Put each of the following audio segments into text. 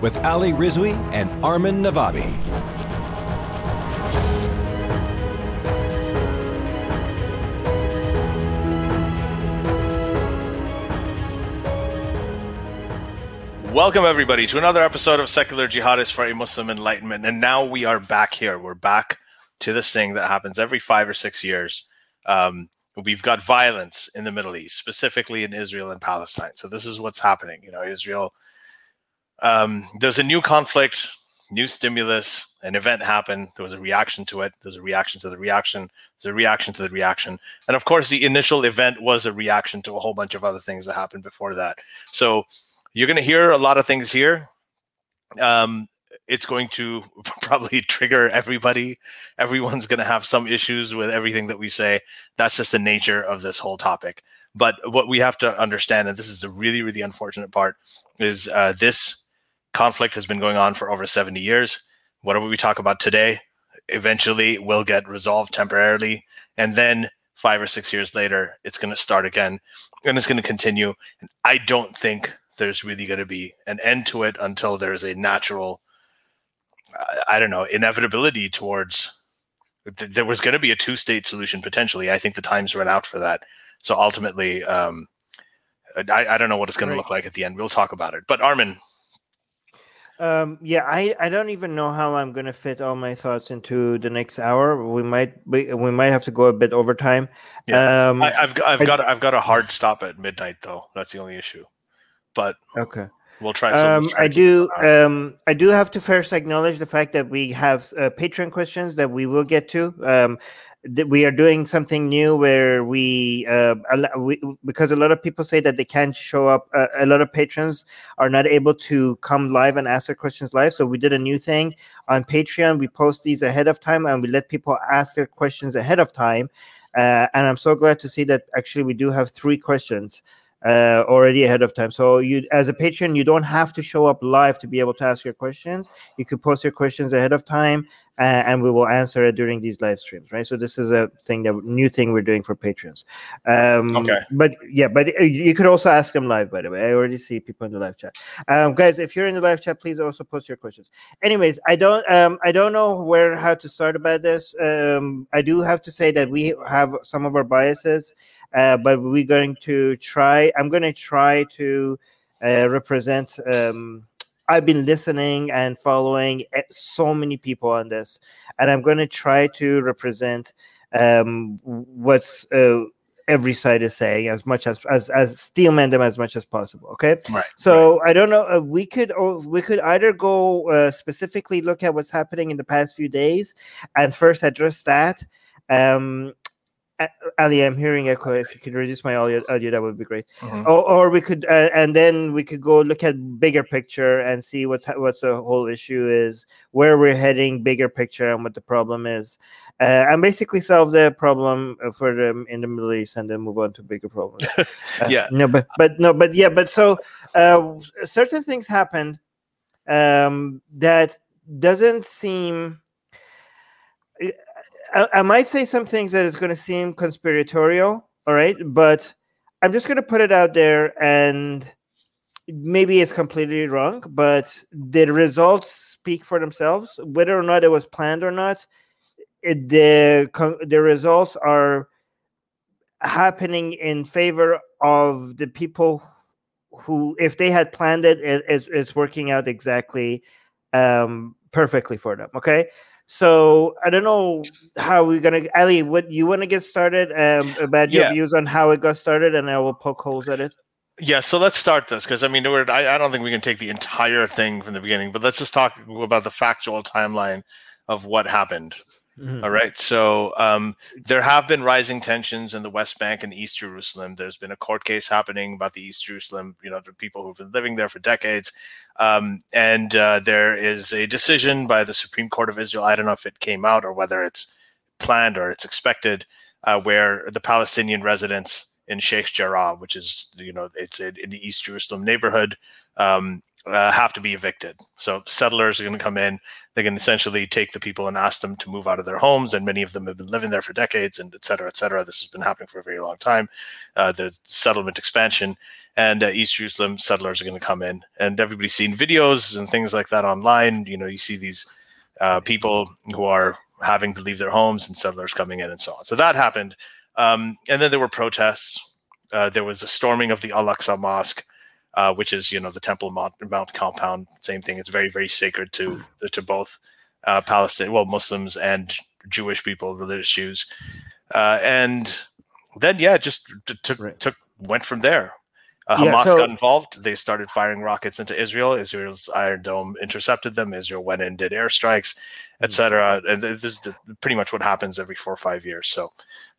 with Ali Rizvi and Armin Navabi. Welcome, everybody, to another episode of Secular Jihadists for a Muslim Enlightenment. And now we are back here. We're back to this thing that happens every five or six years. Um, we've got violence in the Middle East, specifically in Israel and Palestine. So this is what's happening. You know, Israel. Um, there's a new conflict, new stimulus, an event happened. There was a reaction to it. There's a reaction to the reaction. There's a reaction to the reaction. And of course, the initial event was a reaction to a whole bunch of other things that happened before that. So you're going to hear a lot of things here. Um, it's going to probably trigger everybody. Everyone's going to have some issues with everything that we say. That's just the nature of this whole topic. But what we have to understand, and this is the really, really unfortunate part, is uh, this conflict has been going on for over 70 years. Whatever we talk about today, eventually will get resolved temporarily. And then five or six years later, it's going to start again and it's going to continue. And I don't think there's really going to be an end to it until there's a natural I don't know, inevitability towards th- there was going to be a two state solution potentially. I think the time's run out for that. So ultimately, um, I, I don't know what it's going right. to look like at the end. We'll talk about it. But Armin. Um, yeah, I, I don't even know how I'm going to fit all my thoughts into the next hour. We might we, we might have to go a bit over time. Yeah. Um, I, have I've got I've got a hard stop at midnight though. That's the only issue. But okay. We'll try. Um, I do. Um, I do have to first acknowledge the fact that we have uh, Patreon questions that we will get to. Um, that we are doing something new where we, uh, we, because a lot of people say that they can't show up. Uh, a lot of patrons are not able to come live and ask their questions live. So we did a new thing on Patreon. We post these ahead of time and we let people ask their questions ahead of time. Uh, and I'm so glad to see that actually we do have three questions uh, already ahead of time. So you, as a patron, you don't have to show up live to be able to ask your questions. You could post your questions ahead of time, uh, and we will answer it during these live streams. Right. So this is a thing that new thing we're doing for patrons. Um, okay. But yeah, but uh, you could also ask them live. By the way, I already see people in the live chat. Um, guys, if you're in the live chat, please also post your questions. Anyways, I don't, um, I don't know where how to start about this. Um, I do have to say that we have some of our biases but we're going to try. I'm going to try to uh, represent. Um, I've been listening and following eh, so many people on this, and I'm going to try to represent um, what's uh, every side is saying as much as as as steelman them as much as possible. Okay, right. So right. I don't know. Uh, we could or we could either go uh, specifically look at what's happening in the past few days, and first address that. Um, Ali, I'm hearing echo. If you could reduce my audio, audio that would be great. Mm-hmm. Or, or, we could, uh, and then we could go look at bigger picture and see what's what's the whole issue is, where we're heading, bigger picture, and what the problem is, uh, and basically solve the problem for them in the Middle East, and then move on to bigger problems. uh, yeah. No, but but no, but yeah, but so uh, certain things happened um, that doesn't seem I, I might say some things that is going to seem conspiratorial, all right, but I'm just going to put it out there, and maybe it's completely wrong, but the results speak for themselves, whether or not it was planned or not. It, the the results are happening in favor of the people who, if they had planned it, it it's, it's working out exactly um, perfectly for them. Okay, so I don't know how we're gonna. Ali, what you want to get started um, about your yeah. views on how it got started, and I will poke holes at it. Yeah, so let's start this because I mean, I, I don't think we can take the entire thing from the beginning, but let's just talk about the factual timeline of what happened. Mm-hmm. All right. So um, there have been rising tensions in the West Bank and East Jerusalem. There's been a court case happening about the East Jerusalem, you know, the people who've been living there for decades. Um, and uh, there is a decision by the Supreme Court of Israel. I don't know if it came out or whether it's planned or it's expected, uh, where the Palestinian residents in Sheikh Jarrah, which is, you know, it's in the East Jerusalem neighborhood, um, uh, have to be evicted. So settlers are going to come in. They can essentially take the people and ask them to move out of their homes, and many of them have been living there for decades, and et cetera, et cetera. This has been happening for a very long time. Uh, there's settlement expansion, and uh, East Jerusalem settlers are going to come in, and everybody's seen videos and things like that online. You know, you see these uh, people who are having to leave their homes, and settlers coming in, and so on. So that happened, um, and then there were protests. Uh, there was a storming of the Al Aqsa Mosque uh, which is you know the Temple Mount, Mount compound. Same thing. It's very very sacred to to both uh, Palestine, well Muslims and Jewish people, religious Jews, uh, and then yeah, just t- took right. took went from there. Uh, Hamas yeah, so, got involved. They started firing rockets into Israel. Israel's Iron Dome intercepted them. Israel went in, did airstrikes, etc. And this is pretty much what happens every four or five years. So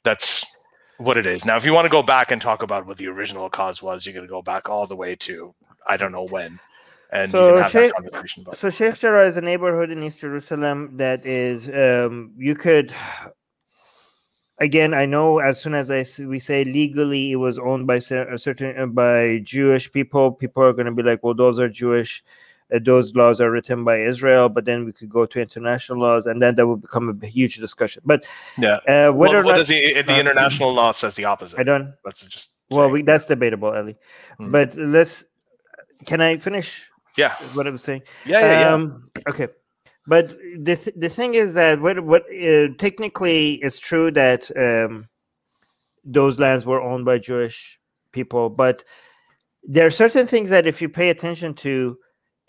that's what it is. Now, if you want to go back and talk about what the original cause was, you're going to go back all the way to I don't know when, and so you can have Sheikh, that conversation. About so Sheikh Jarrah is a neighborhood in East Jerusalem that is um, you could. Again, I know as soon as I we say legally, it was owned by certain by Jewish people. People are going to be like, "Well, those are Jewish." Uh, those laws are written by Israel, but then we could go to international laws, and then that would become a huge discussion. But yeah, uh, whether well, what does the, the international law says the opposite? I don't. Let's just well, we, that's debatable, Ali. Hmm. But let's. Can I finish? Yeah. What I'm saying. Yeah, yeah, um, yeah. Okay. But the th- the thing is that what what uh, technically it's true that um, those lands were owned by Jewish people, but there are certain things that if you pay attention to,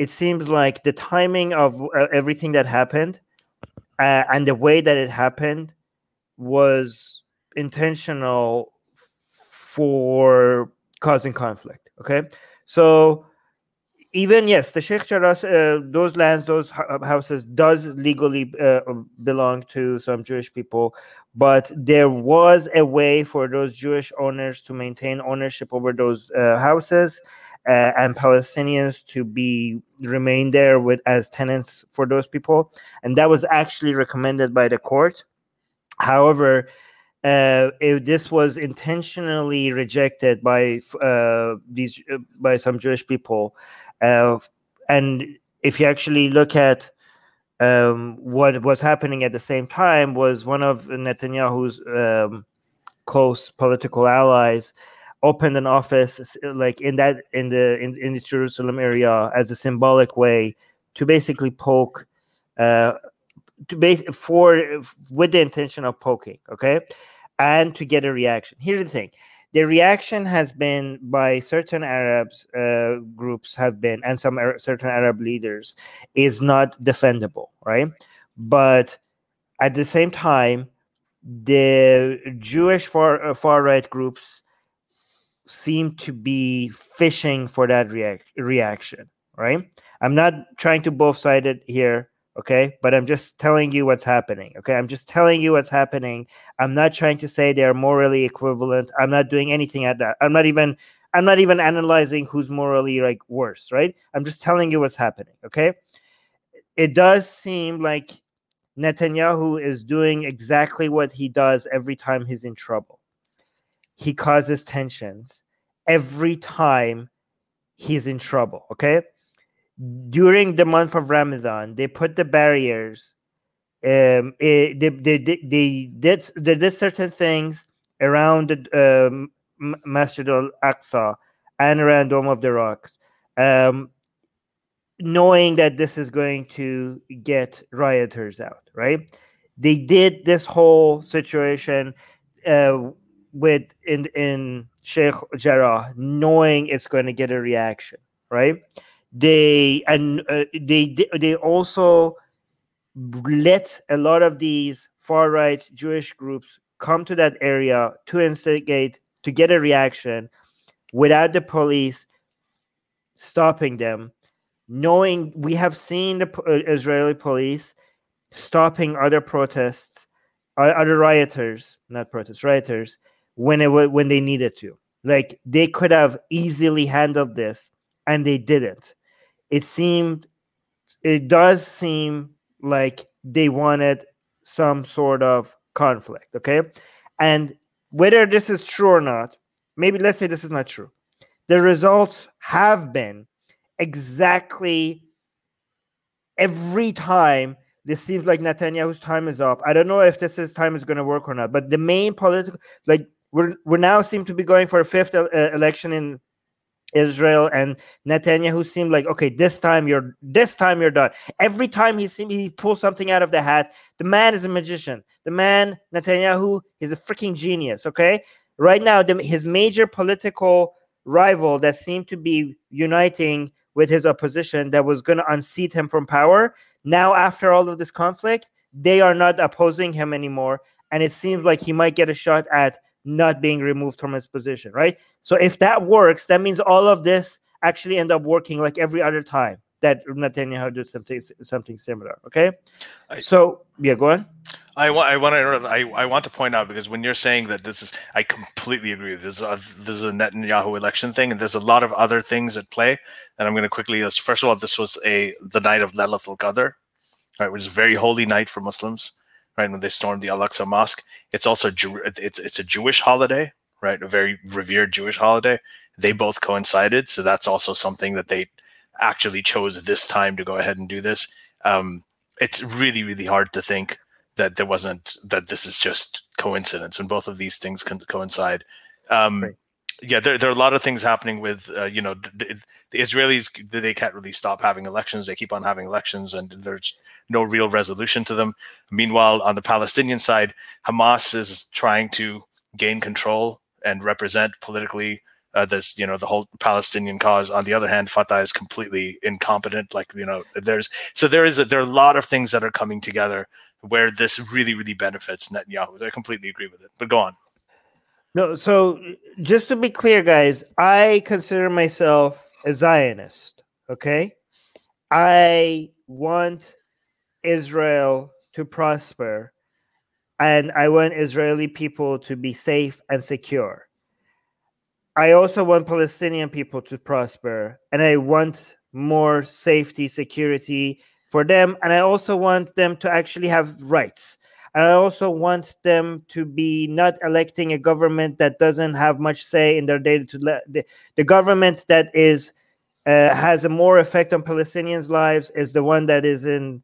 it seems like the timing of uh, everything that happened uh, and the way that it happened was intentional for causing conflict. Okay, so even yes, the Sheikh Jarrah, uh, those lands, those houses, does legally uh, belong to some Jewish people, but there was a way for those Jewish owners to maintain ownership over those uh, houses, uh, and Palestinians to be remain there with as tenants for those people, and that was actually recommended by the court. However, uh, this was intentionally rejected by uh, these uh, by some Jewish people, uh, and if you actually look at um, what was happening at the same time, was one of Netanyahu's um, close political allies opened an office like in that in the in, in the Jerusalem area as a symbolic way to basically poke uh to base for with the intention of poking okay? And to get a reaction. Here's the thing. The reaction has been by certain arabs uh, groups have been and some certain arab leaders is not defendable right? But at the same time the jewish far uh, far right groups seem to be fishing for that react- reaction, right? I'm not trying to both side it here, okay? But I'm just telling you what's happening, okay? I'm just telling you what's happening. I'm not trying to say they're morally equivalent. I'm not doing anything at that. I'm not even I'm not even analyzing who's morally like worse, right? I'm just telling you what's happening, okay? It does seem like Netanyahu is doing exactly what he does every time he's in trouble he causes tensions every time he's in trouble. Okay. During the month of Ramadan, they put the barriers. Um, it, they, they, they, they, did, they did certain things around the um, Masjid al Aqsa and around Dome of the Rocks, um, knowing that this is going to get rioters out, right? They did this whole situation uh, with in in Sheikh Jarrah, knowing it's going to get a reaction, right? They and uh, they they also let a lot of these far right Jewish groups come to that area to instigate to get a reaction without the police stopping them knowing we have seen the uh, Israeli police stopping other protests, other rioters, not protests, rioters, when it was when they needed to. Like they could have easily handled this, and they didn't. It seemed, it does seem like they wanted some sort of conflict. Okay, and whether this is true or not, maybe let's say this is not true. The results have been exactly every time this seems like Netanyahu's time is up. I don't know if this is time is going to work or not, but the main political, like we're we now seem to be going for a fifth uh, election in Israel, and Netanyahu seemed like okay, this time you're this time you're done. Every time he seemed he pulls something out of the hat. The man is a magician. The man Netanyahu is a freaking genius. Okay, right now the, his major political rival that seemed to be uniting with his opposition that was going to unseat him from power. Now, after all of this conflict, they are not opposing him anymore, and it seems like he might get a shot at not being removed from his position, right? So if that works, that means all of this actually end up working like every other time that Netanyahu did something something similar. Okay, I, so yeah, go on. I want I want to I, I want to point out because when you're saying that this is I completely agree. This is a, this is a Netanyahu election thing, and there's a lot of other things at play. And I'm going to quickly list. First of all, this was a the night of Laylatul Qadr, right? Which is a very holy night for Muslims, right? When they stormed the Al-Aqsa Mosque, it's also it's it's a Jewish holiday, right? A very revered Jewish holiday. They both coincided, so that's also something that they actually chose this time to go ahead and do this. Um, it's really really hard to think that there wasn't that this is just coincidence when both of these things can coincide. Um, right. Yeah, there, there are a lot of things happening with uh, you know the, the Israelis. They can't really stop having elections. They keep on having elections, and there's no real resolution to them. Meanwhile, on the Palestinian side, Hamas is trying to gain control and represent politically uh, this you know the whole Palestinian cause. On the other hand, Fatah is completely incompetent. Like you know, there's so there is a, there are a lot of things that are coming together where this really really benefits Netanyahu. I completely agree with it. But go on. No, so just to be clear, guys, I consider myself a Zionist. Okay, I want Israel to prosper, and I want Israeli people to be safe and secure. I also want Palestinian people to prosper, and I want more safety, security for them. And I also want them to actually have rights. And I also want them to be not electing a government that doesn't have much say in their data. To the, the government that is uh, has a more effect on Palestinians' lives is the one that is in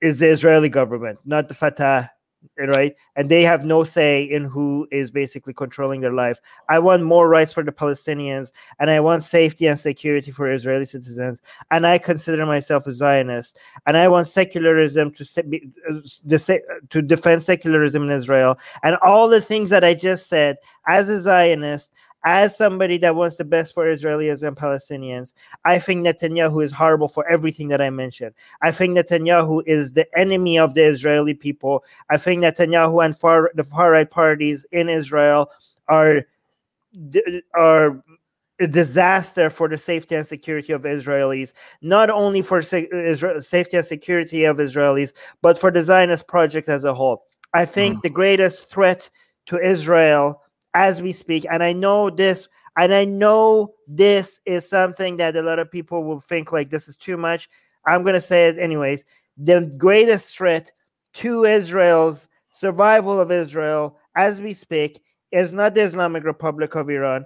is the Israeli government, not the Fatah right? And they have no say in who is basically controlling their life. I want more rights for the Palestinians, and I want safety and security for Israeli citizens. And I consider myself a Zionist, and I want secularism to be, uh, to defend secularism in Israel, and all the things that I just said. As a Zionist, as somebody that wants the best for Israelis and Palestinians, I think Netanyahu is horrible for everything that I mentioned. I think Netanyahu is the enemy of the Israeli people. I think Netanyahu and far, the far right parties in Israel are are a disaster for the safety and security of Israelis, not only for se- Israel, safety and security of Israelis, but for the Zionist project as a whole. I think mm. the greatest threat to Israel as we speak. And I know this, and I know this is something that a lot of people will think like this is too much. I'm going to say it anyways. The greatest threat to Israel's survival of Israel as we speak is not the Islamic Republic of Iran.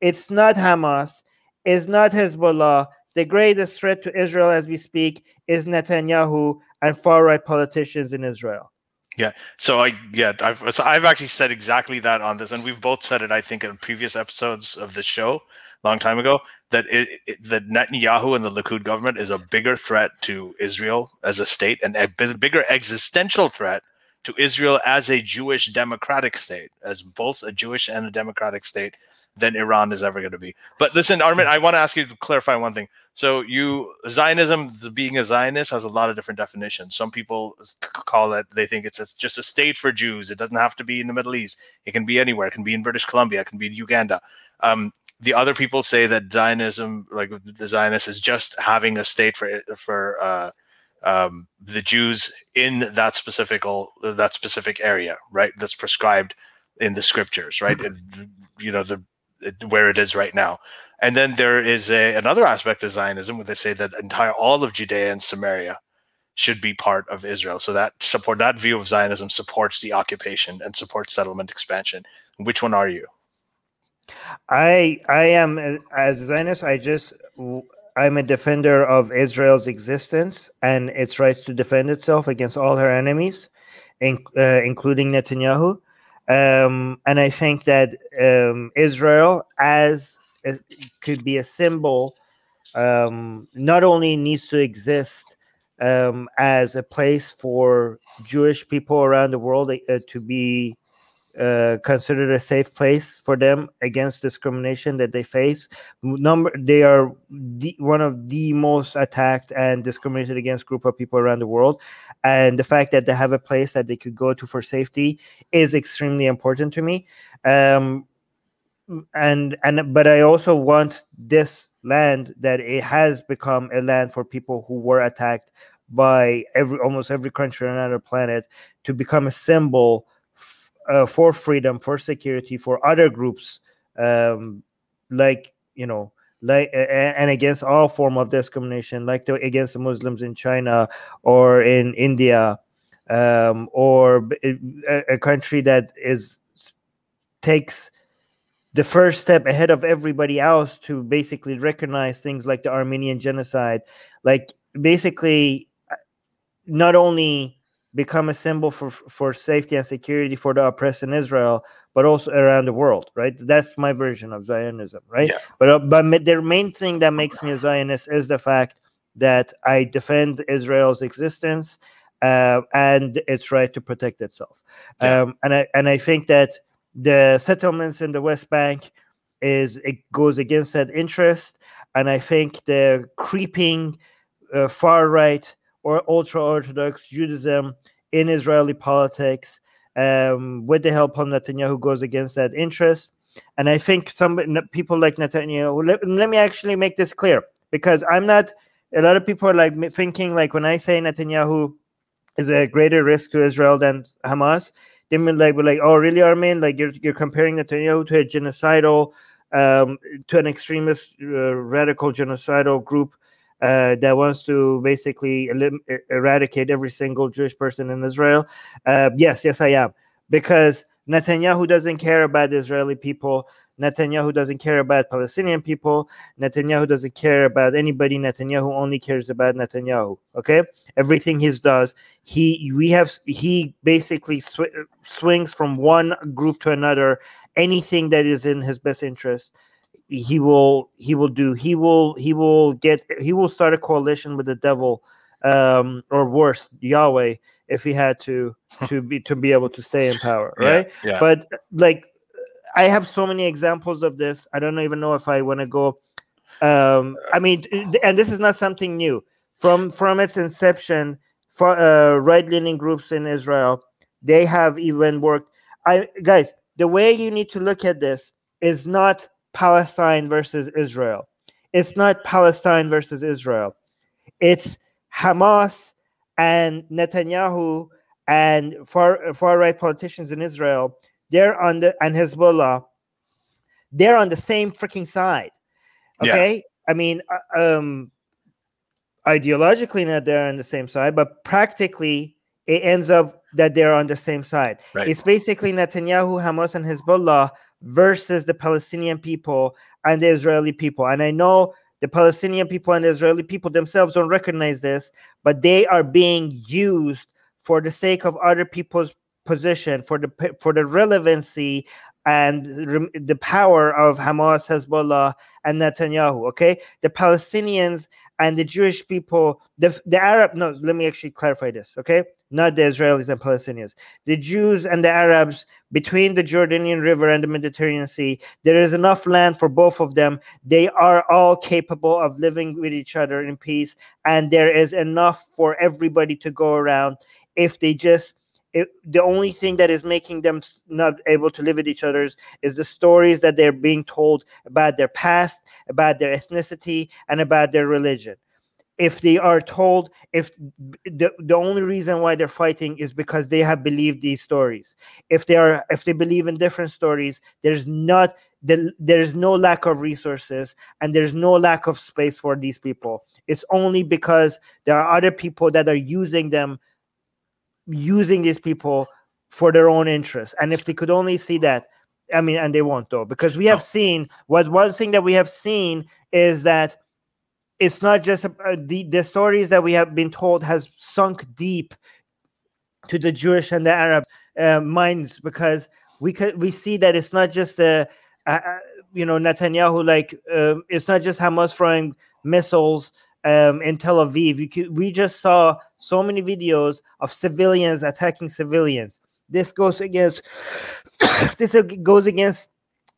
It's not Hamas. It's not Hezbollah. The greatest threat to Israel as we speak is Netanyahu and far right politicians in Israel. Yeah. So I yeah I've so I've actually said exactly that on this, and we've both said it I think in previous episodes of this show, long time ago, that it, it, that Netanyahu and the Likud government is a bigger threat to Israel as a state and a bigger existential threat to Israel as a Jewish democratic state, as both a Jewish and a democratic state than Iran is ever going to be. But listen, Armin, I want to ask you to clarify one thing. So, you Zionism, being a Zionist, has a lot of different definitions. Some people call it; they think it's just a state for Jews. It doesn't have to be in the Middle East. It can be anywhere. It can be in British Columbia. It can be in Uganda. Um, the other people say that Zionism, like the Zionists, is just having a state for for uh, um, the Jews in that specific that specific area, right? That's prescribed in the scriptures, right? Mm-hmm. You know the where it is right now. And then there is a, another aspect of Zionism where they say that entire all of Judea and Samaria should be part of Israel. So that support that view of Zionism supports the occupation and supports settlement expansion. Which one are you? I I am as a Zionist. I just I'm a defender of Israel's existence and its rights to defend itself against all her enemies, in, uh, including Netanyahu. Um, and I think that um, Israel, as it could be a symbol, um, not only needs to exist um, as a place for Jewish people around the world uh, to be uh, considered a safe place for them against discrimination that they face. Number they are the, one of the most attacked and discriminated against group of people around the world, and the fact that they have a place that they could go to for safety is extremely important to me. Um, and and but I also want this land that it has become a land for people who were attacked by every almost every country on the planet to become a symbol uh, for freedom, for security, for other groups, um, like you know, like and against all form of discrimination, like the, against the Muslims in China or in India, um, or a, a country that is takes the first step ahead of everybody else to basically recognize things like the Armenian genocide, like basically uh, not only become a symbol for for safety and security for the oppressed in Israel, but also around the world, right? That's my version of Zionism, right? Yeah. But uh, but the main thing that makes me a Zionist is the fact that I defend Israel's existence uh, and its right to protect itself. Yeah. Um, and I and I think that the settlements in the West Bank is it goes against that interest, and I think the creeping uh, far right or ultra Orthodox Judaism in Israeli politics um, with the help of Netanyahu goes against that interest. And I think some people like Netanyahu, let, let me actually make this clear because I'm not, a lot of people are like thinking like when I say Netanyahu is a greater risk to Israel than Hamas, they mean like, like, oh, really, Armin? Like you're, you're comparing Netanyahu to a genocidal, um, to an extremist, uh, radical genocidal group uh, that wants to basically elim- eradicate every single Jewish person in Israel? Uh, yes, yes, I am. Because Netanyahu doesn't care about the Israeli people. Netanyahu doesn't care about Palestinian people. Netanyahu doesn't care about anybody. Netanyahu only cares about Netanyahu. Okay, everything he does, he we have he basically sw- swings from one group to another. Anything that is in his best interest he will he will do he will he will get he will start a coalition with the devil um or worse yahweh if he had to to be to be able to stay in power right yeah, yeah. but like i have so many examples of this i don't even know if i want to go um i mean and this is not something new from from its inception for uh, right-leaning groups in israel they have even worked i guys the way you need to look at this is not Palestine versus Israel. It's not Palestine versus Israel. It's Hamas and Netanyahu and far far right politicians in Israel. They're on the and Hezbollah. They're on the same freaking side. Okay, yeah. I mean, uh, um, ideologically, not they're on the same side, but practically, it ends up that they're on the same side. Right. It's basically Netanyahu, Hamas, and Hezbollah versus the Palestinian people and the Israeli people. And I know the Palestinian people and the Israeli people themselves don't recognize this, but they are being used for the sake of other people's position, for the for the relevancy and the power of Hamas, Hezbollah, and Netanyahu. Okay, the Palestinians and the Jewish people, the the Arab. No, let me actually clarify this. Okay, not the Israelis and Palestinians. The Jews and the Arabs between the Jordanian River and the Mediterranean Sea. There is enough land for both of them. They are all capable of living with each other in peace, and there is enough for everybody to go around if they just the only thing that is making them not able to live with each other is the stories that they're being told about their past, about their ethnicity, and about their religion. If they are told if the, the only reason why they're fighting is because they have believed these stories. If they are if they believe in different stories there's not the, there's no lack of resources and there's no lack of space for these people. It's only because there are other people that are using them using these people for their own interests and if they could only see that i mean and they won't though because we have oh. seen what one thing that we have seen is that it's not just uh, the the stories that we have been told has sunk deep to the Jewish and the Arab uh, minds because we could we see that it's not just the uh, uh, you know Netanyahu like um, it's not just Hamas throwing missiles um, in Tel Aviv. Could, we just saw so many videos of civilians attacking civilians. This goes against this goes against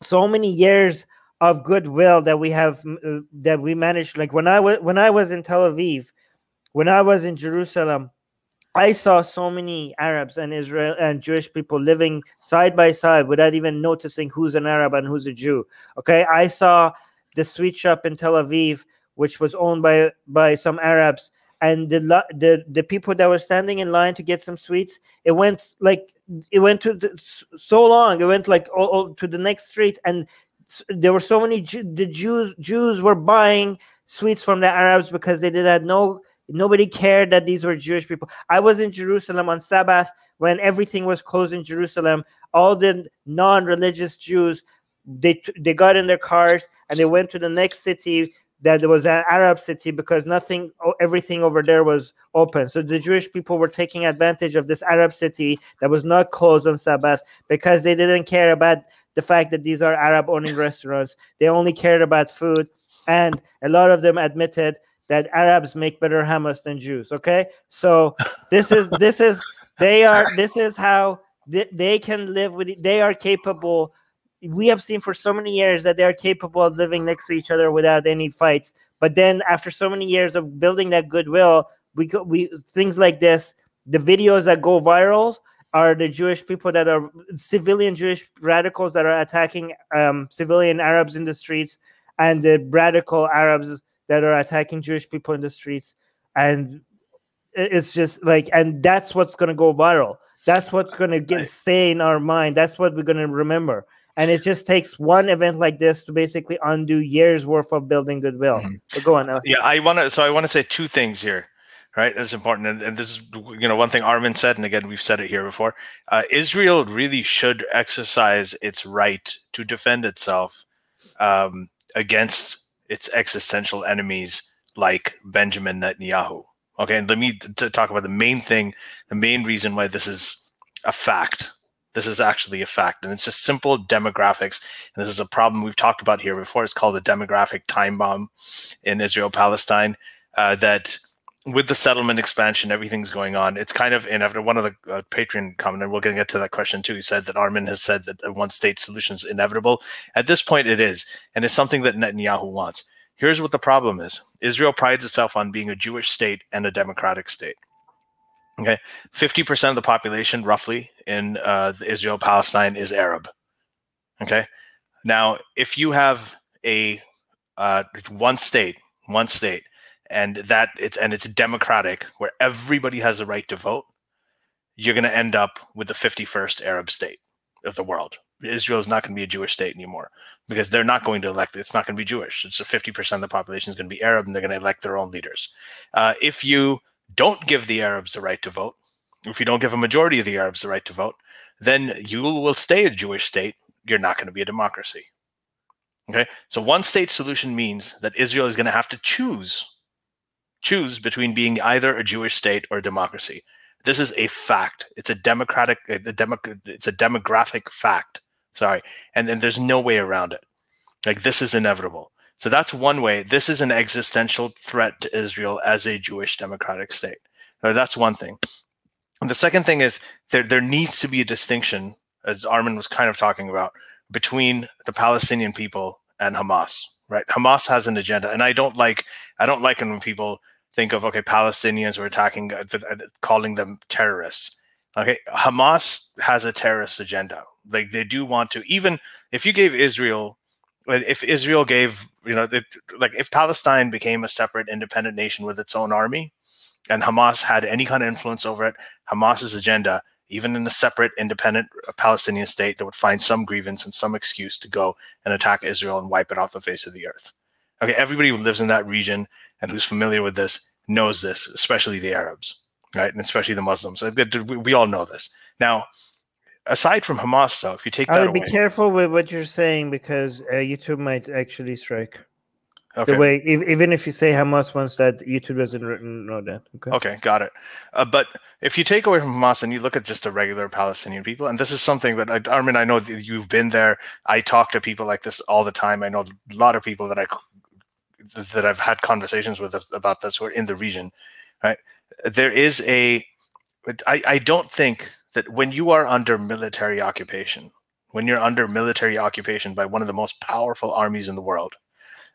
so many years of goodwill that we have uh, that we managed like when i was when i was in tel aviv when i was in jerusalem i saw so many arabs and israel and jewish people living side by side without even noticing who's an arab and who's a jew okay? I saw the sweet shop in tel aviv which was owned by by some arabs and the the the people that were standing in line to get some sweets it went like it went to the, so long it went like all, all, to the next street and there were so many the Jews Jews were buying sweets from the Arabs because they did that. No, nobody cared that these were Jewish people. I was in Jerusalem on Sabbath when everything was closed in Jerusalem. All the non-religious Jews they they got in their cars and they went to the next city that was an Arab city because nothing, everything over there was open. So the Jewish people were taking advantage of this Arab city that was not closed on Sabbath because they didn't care about the fact that these are Arab owning restaurants. They only cared about food. And a lot of them admitted that Arabs make better hummus than Jews. Okay. So this is, this is, they are, this is how they, they can live with, it. they are capable. We have seen for so many years that they are capable of living next to each other without any fights. But then after so many years of building that goodwill, we we things like this, the videos that go viral are the Jewish people that are civilian Jewish radicals that are attacking um, civilian Arabs in the streets, and the radical Arabs that are attacking Jewish people in the streets. And it's just like, and that's what's going to go viral. That's what's going to get stay in our mind. That's what we're going to remember. And it just takes one event like this to basically undo years worth of building goodwill. Mm-hmm. go on. Yeah, I want to. So I want to say two things here right? That's important. And, and, this is, you know, one thing Armin said, and again, we've said it here before uh, Israel really should exercise its right to defend itself um, against its existential enemies like Benjamin Netanyahu. Okay, and let me to talk about the main thing, the main reason why this is a fact. This is actually a fact, and it's just simple demographics. And this is a problem we've talked about here before. It's called the demographic time bomb in Israel Palestine. Uh, that with the settlement expansion, everything's going on. It's kind of, and after one of the uh, Patreon commented, we're going to get to that question too. He said that Armin has said that a one state solution is inevitable. At this point, it is, and it's something that Netanyahu wants. Here's what the problem is Israel prides itself on being a Jewish state and a democratic state. Okay. 50% of the population, roughly, in uh, Israel Palestine is Arab. Okay. Now, if you have a uh, one state, one state, and that it's and it's democratic where everybody has the right to vote you're going to end up with the 51st arab state of the world. Israel is not going to be a jewish state anymore because they're not going to elect it's not going to be jewish. It's a 50% of the population is going to be arab and they're going to elect their own leaders. Uh, if you don't give the arabs the right to vote if you don't give a majority of the arabs the right to vote then you will stay a jewish state. You're not going to be a democracy. Okay? So one state solution means that israel is going to have to choose choose between being either a Jewish state or democracy. This is a fact. It's a democratic, uh, a demo, it's a demographic fact. Sorry, and then there's no way around it. Like this is inevitable. So that's one way. This is an existential threat to Israel as a Jewish democratic state. Now, that's one thing. And the second thing is there there needs to be a distinction, as Armin was kind of talking about, between the Palestinian people and Hamas. Right? Hamas has an agenda, and I don't like I don't like when people think of okay palestinians were attacking uh, uh, calling them terrorists okay hamas has a terrorist agenda like they do want to even if you gave israel if Israel gave, you know, like if Palestine became a separate independent nation with its own army, and Hamas had any kind of influence over it, Hamas's agenda, even in a separate independent Palestinian state, that would find some grievance and some excuse to go and attack Israel and wipe it off the face of the earth. Okay, everybody who lives in that region and who's familiar with this knows this, especially the Arabs, right, and especially the Muslims. We all know this. Now, aside from Hamas, though, if you take that I would be careful with what you're saying because uh, YouTube might actually strike. Okay. The way, if, even if you say Hamas wants that, YouTube doesn't know that. Okay. Okay, got it. Uh, but if you take away from Hamas and you look at just the regular Palestinian people, and this is something that I, I mean, I know you've been there. I talk to people like this all the time. I know a lot of people that I that I've had conversations with about this who are in the region. Right, there is a. I, I don't think that when you are under military occupation, when you're under military occupation by one of the most powerful armies in the world,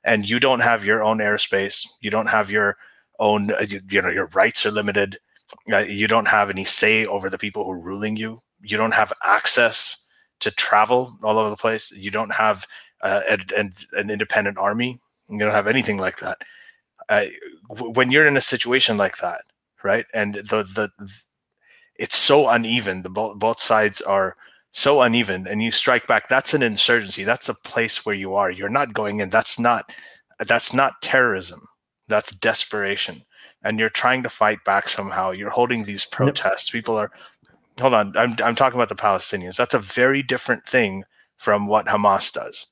and you don't have your own airspace, you don't have your own, uh, you, know, your rights are limited, uh, you don't have any say over the people who are ruling you, you don't have access to travel all over the place, you don't have uh, an independent army, you don't have anything like that. Uh, when you're in a situation like that, right, and the the it's so uneven. The both both sides are so uneven, and you strike back. That's an insurgency. That's a place where you are. You're not going in. That's not that's not terrorism. That's desperation. And you're trying to fight back somehow. You're holding these protests. People are hold on. I'm I'm talking about the Palestinians. That's a very different thing from what Hamas does.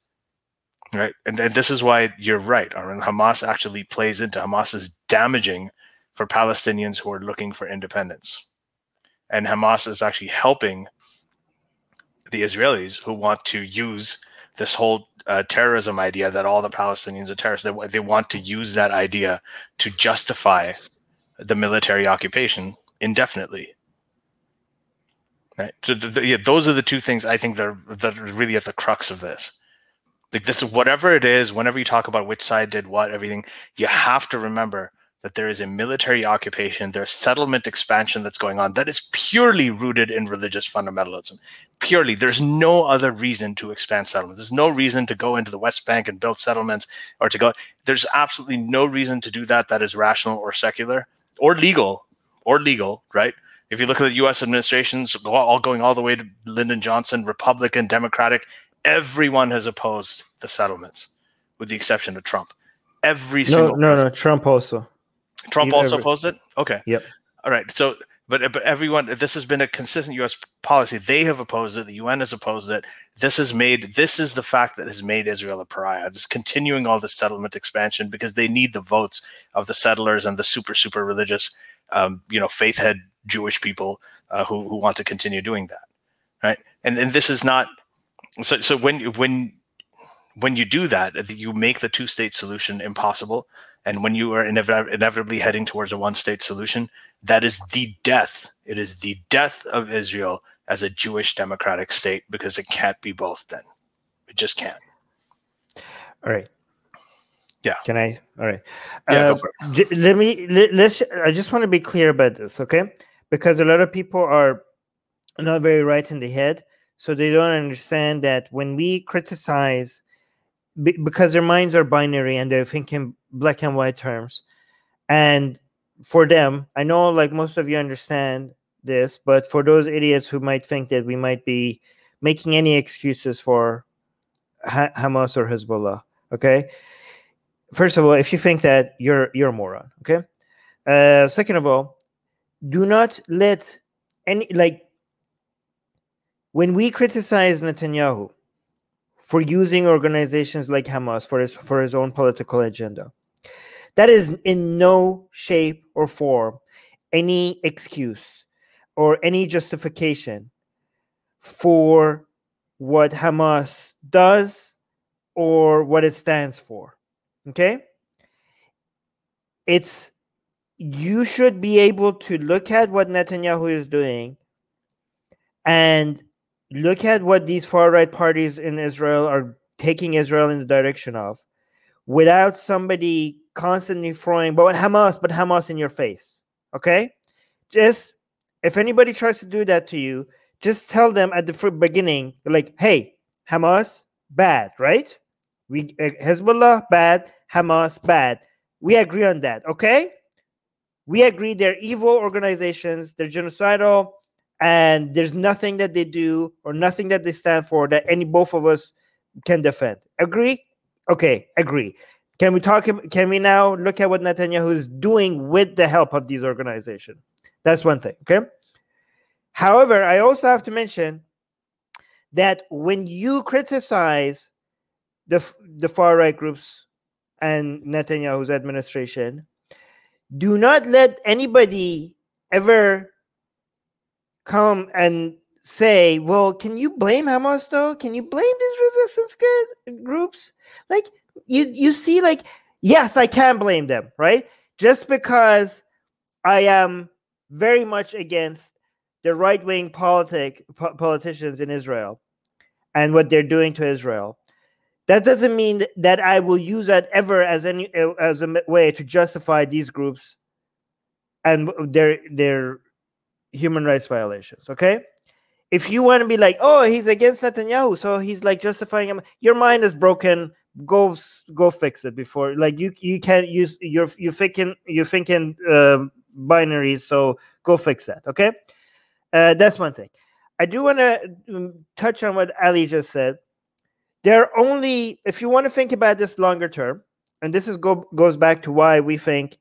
Right. And, this is why you're right. I mean, Hamas actually plays into Hamas is damaging for Palestinians who are looking for independence and Hamas is actually helping the Israelis who want to use this whole uh, terrorism idea that all the Palestinians are terrorists. They, they want to use that idea to justify the military occupation indefinitely. Right. So the, the, yeah, those are the two things I think that are, that are really at the crux of this. Like this, is whatever it is, whenever you talk about which side did what, everything, you have to remember that there is a military occupation, there's settlement expansion that's going on that is purely rooted in religious fundamentalism. Purely, there's no other reason to expand settlement. There's no reason to go into the West Bank and build settlements or to go. There's absolutely no reason to do that that is rational or secular or legal or legal, right? If you look at the U.S. administrations, all going all the way to Lyndon Johnson, Republican, Democratic, everyone has opposed the settlements, with the exception of Trump. Every no, single no, no, Trump also. Trump also opposed it. Okay. Yep. All right. So, but but everyone, this has been a consistent U.S. policy. They have opposed it. The UN has opposed it. This has made this is the fact that has made Israel a pariah. This continuing all this settlement expansion because they need the votes of the settlers and the super super religious, um, you know, faith head Jewish people uh, who who want to continue doing that, right? And and this is not so. So when when when you do that, you make the two state solution impossible. And when you are inev- inevitably heading towards a one state solution, that is the death. It is the death of Israel as a Jewish democratic state because it can't be both then. It just can't. All right. Yeah. Can I? All right. Yeah, Uh, go for it. j- let me let, let's i just want to be clear about this okay because a lot of people are not very right in the head so they don't understand that when we criticize be- because their minds are binary and they're thinking black and white terms and for them i know like most of you understand this but for those idiots who might think that we might be making any excuses for ha- hamas or hezbollah okay first of all, if you think that you're you're a moron, okay. Uh, second of all, do not let any like when we criticize Netanyahu for using organizations like Hamas for his for his own political agenda, that is in no shape or form any excuse or any justification for what Hamas does or what it stands for okay? It's you should be able to look at what netanyahu is doing and look at what these far right parties in israel are taking israel in the direction of without somebody constantly throwing but hamas but hamas in your face okay just if anybody tries to do that to you just tell them at the beginning like hey hamas bad right We uh, Hezbollah bad, Hamas bad. We agree on that. Okay. We agree they're evil organizations. They're genocidal, and there's nothing that they do or nothing that they stand for that any both of us can defend. Agree? Okay, agree. Can we talk? Can we now look at what Netanyahu is doing with the help of these organizations? That's one thing. Okay. However, I also have to mention that when you criticize the the far right groups and Netanyahu's administration, do not let anybody ever come and say, "Well, can you blame Hamas though? Can you blame these resistance groups?" Like you you see like yes, I can blame them, right? Just because I am very much against the right-wing politic po- politicians in Israel and what they're doing to Israel. That doesn't mean that I will use that ever as any as a way to justify these groups and their their human rights violations. Okay, if you want to be like, oh, he's against Netanyahu, so he's like justifying him, your mind is broken. Go go fix it before like you you can't use you're you thinking you're thinking uh, binaries, so go fix that. Okay, uh, that's one thing. I do want to um, touch on what Ali just said. There are only, if you want to think about this longer term, and this is go, goes back to why we think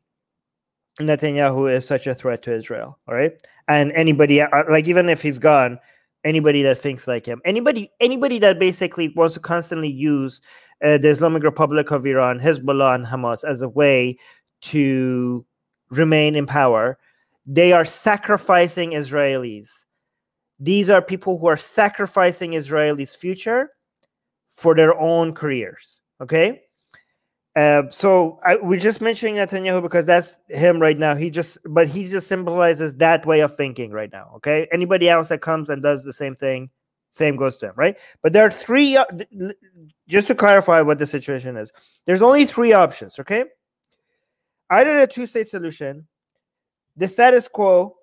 Netanyahu is such a threat to Israel. All right, and anybody uh, like even if he's gone, anybody that thinks like him, anybody anybody that basically wants to constantly use uh, the Islamic Republic of Iran, Hezbollah, and Hamas as a way to remain in power, they are sacrificing Israelis these are people who are sacrificing Israelis' future for their own careers. Okay. Uh, so I, we're just mentioning Netanyahu because that's him right now. He just, but he just symbolizes that way of thinking right now. Okay. Anybody else that comes and does the same thing, same goes to him, right? But there are three. Uh, just to clarify what the situation is, there's only three options. Okay. Either a two-state solution, the status quo,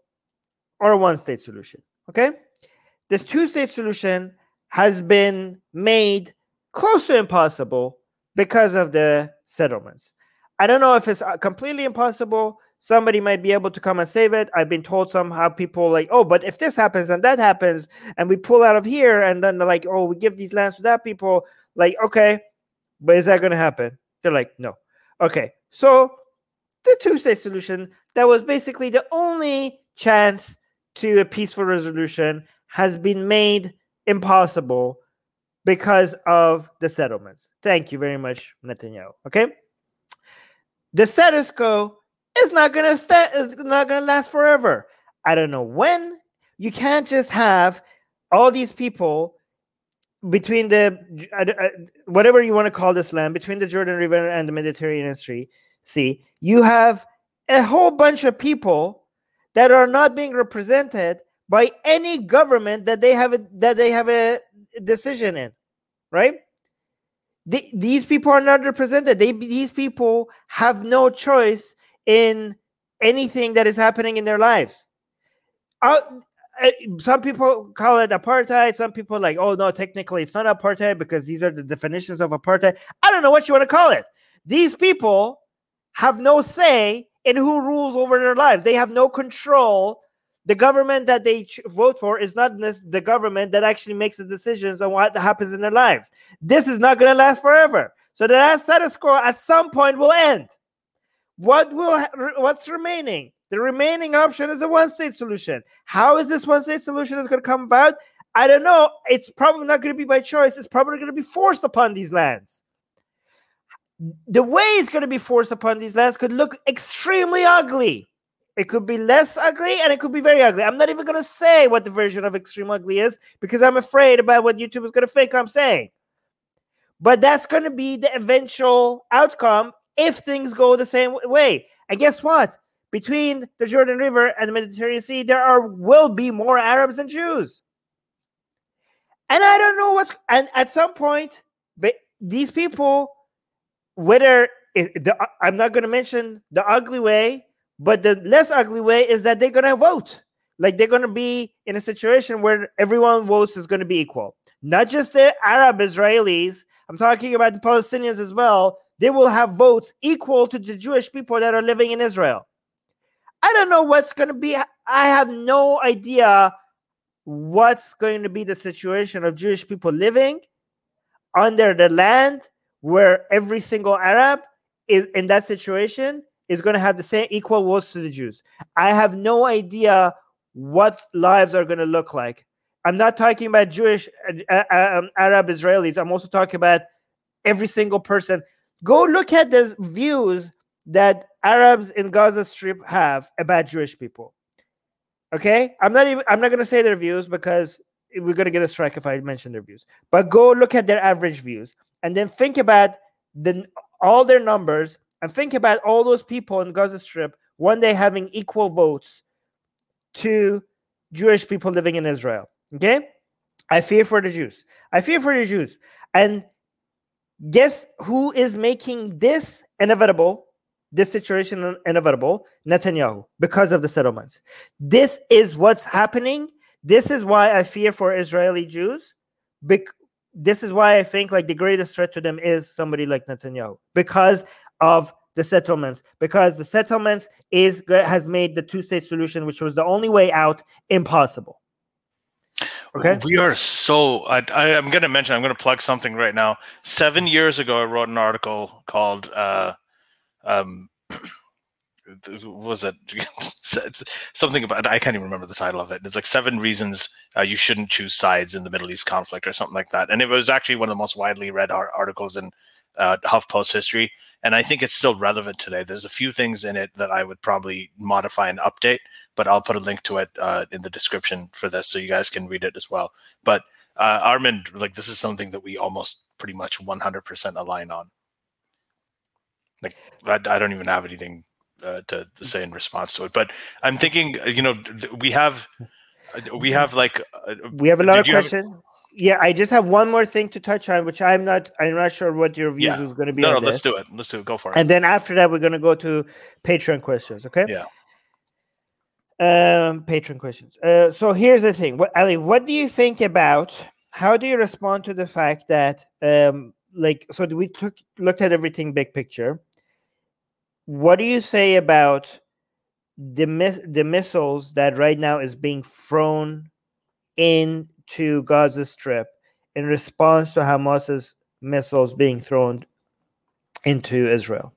or a one-state solution. Okay? This two state solution has been made close to impossible because of the settlements. I don't know if it's uh, completely impossible. Somebody might be able to come and save it. I've been told somehow people like, oh, but if this happens and that happens, and we pull out of here, and then they're like, oh, we give these lands to that people, like, okay, but is that going to happen? They're like, no. Okay, so the two state solution that was basically the only chance to a peaceful resolution has been made impossible because of the settlements. Thank you very much, Netanyahu. Okay. The status quo is not gonna sta- is not gonna last forever. I don't know when. You can't just have all these people between the whatever you want to call this land between the Jordan River and the Mediterranean Sea. See, you have a whole bunch of people that are not being represented by any government that they have a, that they have a decision in, right? The, these people are not represented. They these people have no choice in anything that is happening in their lives. Uh, uh, some people call it apartheid. Some people like, oh no, technically it's not apartheid because these are the definitions of apartheid. I don't know what you want to call it. These people have no say in who rules over their lives. They have no control. The government that they ch- vote for is not the government that actually makes the decisions on what happens in their lives. This is not going to last forever. So the status quo at some point will end. What will ha- what's remaining? The remaining option is a one-state solution. How is this one-state solution is going to come about? I don't know. It's probably not going to be by choice. It's probably going to be forced upon these lands the way it's going to be forced upon these lands could look extremely ugly. It could be less ugly and it could be very ugly. I'm not even going to say what the version of extreme ugly is because I'm afraid about what YouTube is going to think I'm saying. But that's going to be the eventual outcome if things go the same way. And guess what? Between the Jordan River and the Mediterranean Sea, there are will be more Arabs than Jews. And I don't know what's and at some point, but these people whether it, the, I'm not going to mention the ugly way, but the less ugly way is that they're going to vote. Like they're going to be in a situation where everyone votes is going to be equal. Not just the Arab Israelis, I'm talking about the Palestinians as well. They will have votes equal to the Jewish people that are living in Israel. I don't know what's going to be. I have no idea what's going to be the situation of Jewish people living under the land where every single Arab is in that situation is going to have the same equal votes to the Jews. I have no idea what lives are going to look like. I'm not talking about Jewish uh, uh, um, Arab Israelis. I'm also talking about every single person. Go look at the views that Arabs in Gaza Strip have about Jewish people. Okay, I'm not even. I'm not going to say their views because we're going to get a strike if I mention their views. But go look at their average views and then think about the all their numbers and think about all those people in Gaza Strip one day having equal votes to Jewish people living in Israel. Okay, I fear for the Jews. I fear for the Jews. And guess who is making this inevitable? this situation inevitable? Netanyahu, because of the settlements. This is what's happening. This is why I fear for Israeli Jews. This is why I think like the greatest threat to them is somebody like Netanyahu because of the settlements. Because the settlements is has made the two-state solution, which was the only way out, impossible. Okay. We are so. I, I, am going to mention. I'm going to plug something right now. Seven years ago, I wrote an article called uh, um, was it something about I can't even remember the title of it. It's like seven reasons uh, you shouldn't choose sides in the Middle East conflict or something like that. And it was actually one of the most widely read articles in uh, HuffPost history. And I think it's still relevant today. There's a few things in it that I would probably modify and update, but I'll put a link to it uh, in the description for this so you guys can read it as well. But uh, Armin, like this is something that we almost pretty much 100% align on. Like I, I don't even have anything uh, to, to, say in response to it. But I'm thinking, uh, you know, we have uh, we have like uh, we have a lot of questions. Have... Yeah, I just have one more thing to touch on, which I'm not I'm not sure what your views yeah. is going to be. No, no, this. let's do it. Let's do it. Go for it. And then after that, we're going to go to Patreon questions. Okay. Yeah. Um, patron questions. Uh, so here's the thing. What Ali, what do you think about? How do you respond to the fact that, um, like, so we took looked at everything big picture what do you say about the miss the missiles that right now is being thrown into Gaza Strip in response to Hamas's missiles being thrown into Israel?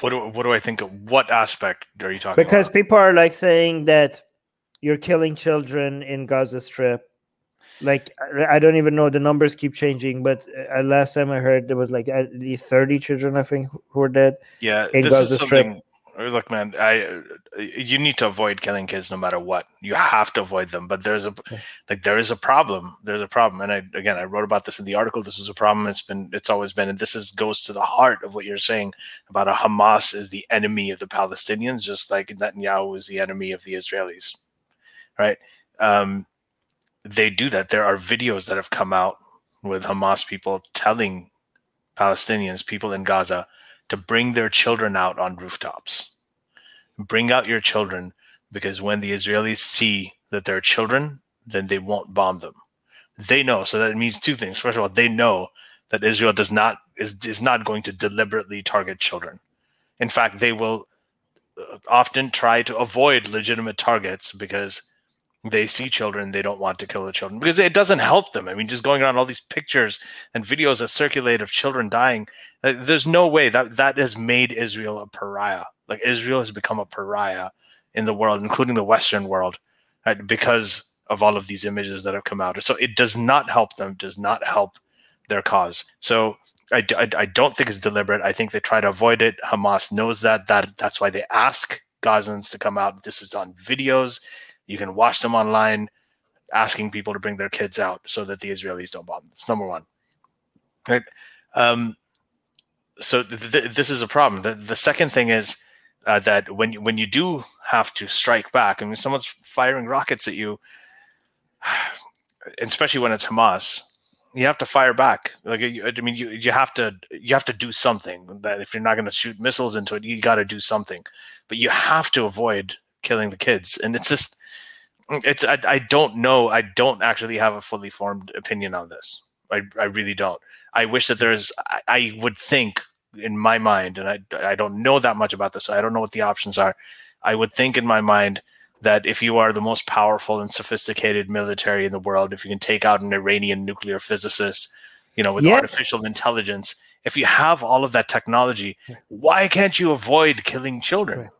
What do, what do I think of what aspect are you talking because about? people are like saying that you're killing children in Gaza Strip like I don't even know the numbers keep changing, but uh, last time I heard there was like at least thirty children I think who were dead. Yeah, this Gaza is something. Strip. Look, man, I you need to avoid killing kids no matter what. You have to avoid them, but there's a like there is a problem. There's a problem, and I again I wrote about this in the article. This was a problem. It's been it's always been, and this is goes to the heart of what you're saying about a Hamas is the enemy of the Palestinians, just like Netanyahu is the enemy of the Israelis, right? Um, they do that. There are videos that have come out with Hamas people telling Palestinians, people in Gaza, to bring their children out on rooftops. Bring out your children because when the Israelis see that they're children, then they won't bomb them. They know. So that means two things. First of all, they know that Israel does not is, is not going to deliberately target children. In fact, they will uh, often try to avoid legitimate targets because they see children, they don't want to kill the children because it doesn't help them. I mean, just going around all these pictures and videos that circulate of children dying, uh, there's no way that that has made Israel a pariah. Like Israel has become a pariah in the world, including the Western world, right? because of all of these images that have come out. So it does not help them, does not help their cause. So I, I, I don't think it's deliberate. I think they try to avoid it. Hamas knows that. That that's why they ask Gazans to come out. This is on videos you can watch them online, asking people to bring their kids out so that the Israelis don't bomb. That's number one. Right. Um, so th- th- this is a problem. The, the second thing is uh, that when you, when you do have to strike back, I mean, someone's firing rockets at you, especially when it's Hamas, you have to fire back. Like I mean, you you have to you have to do something. That if you're not going to shoot missiles into it, you got to do something. But you have to avoid killing the kids, and it's just it's I, I don't know. I don't actually have a fully formed opinion on this. I, I really don't. I wish that there's. I, I would think in my mind, and I I don't know that much about this. I don't know what the options are. I would think in my mind that if you are the most powerful and sophisticated military in the world, if you can take out an Iranian nuclear physicist, you know, with artificial intelligence, if you have all of that technology, why can't you avoid killing children?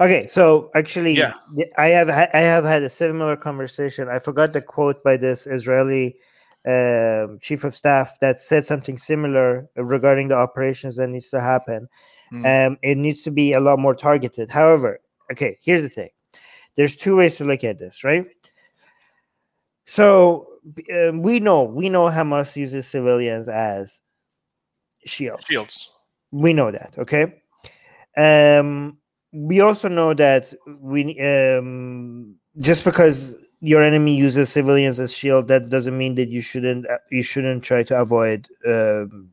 Okay, so actually, Yeah. I have I have had a similar conversation. I forgot the quote by this Israeli um, chief of staff that said something similar regarding the operations that needs to happen. Mm. Um, it needs to be a lot more targeted. However, okay, here's the thing: there's two ways to look at this, right? So um, we know we know Hamas uses civilians as shields Shields. we know that okay um we also know that we um just because your enemy uses civilians as shield that doesn't mean that you shouldn't uh, you shouldn't try to avoid um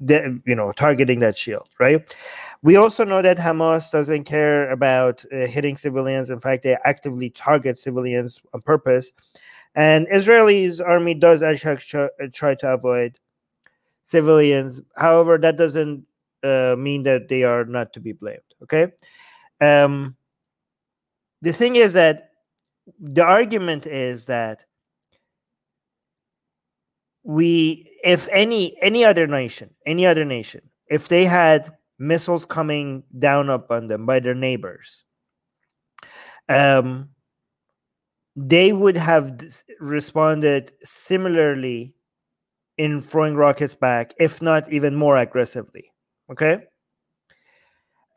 the, you know targeting that shield right? We also know that hamas doesn't care about uh, hitting civilians. In fact they actively target civilians on purpose. And israeli's army does actually try- try to avoid civilians. However, that doesn't uh, mean that they are not to be blamed. Okay. Um, the thing is that the argument is that we, if any any other nation, any other nation, if they had missiles coming down upon them by their neighbors, um, they would have responded similarly in throwing rockets back, if not even more aggressively. Okay.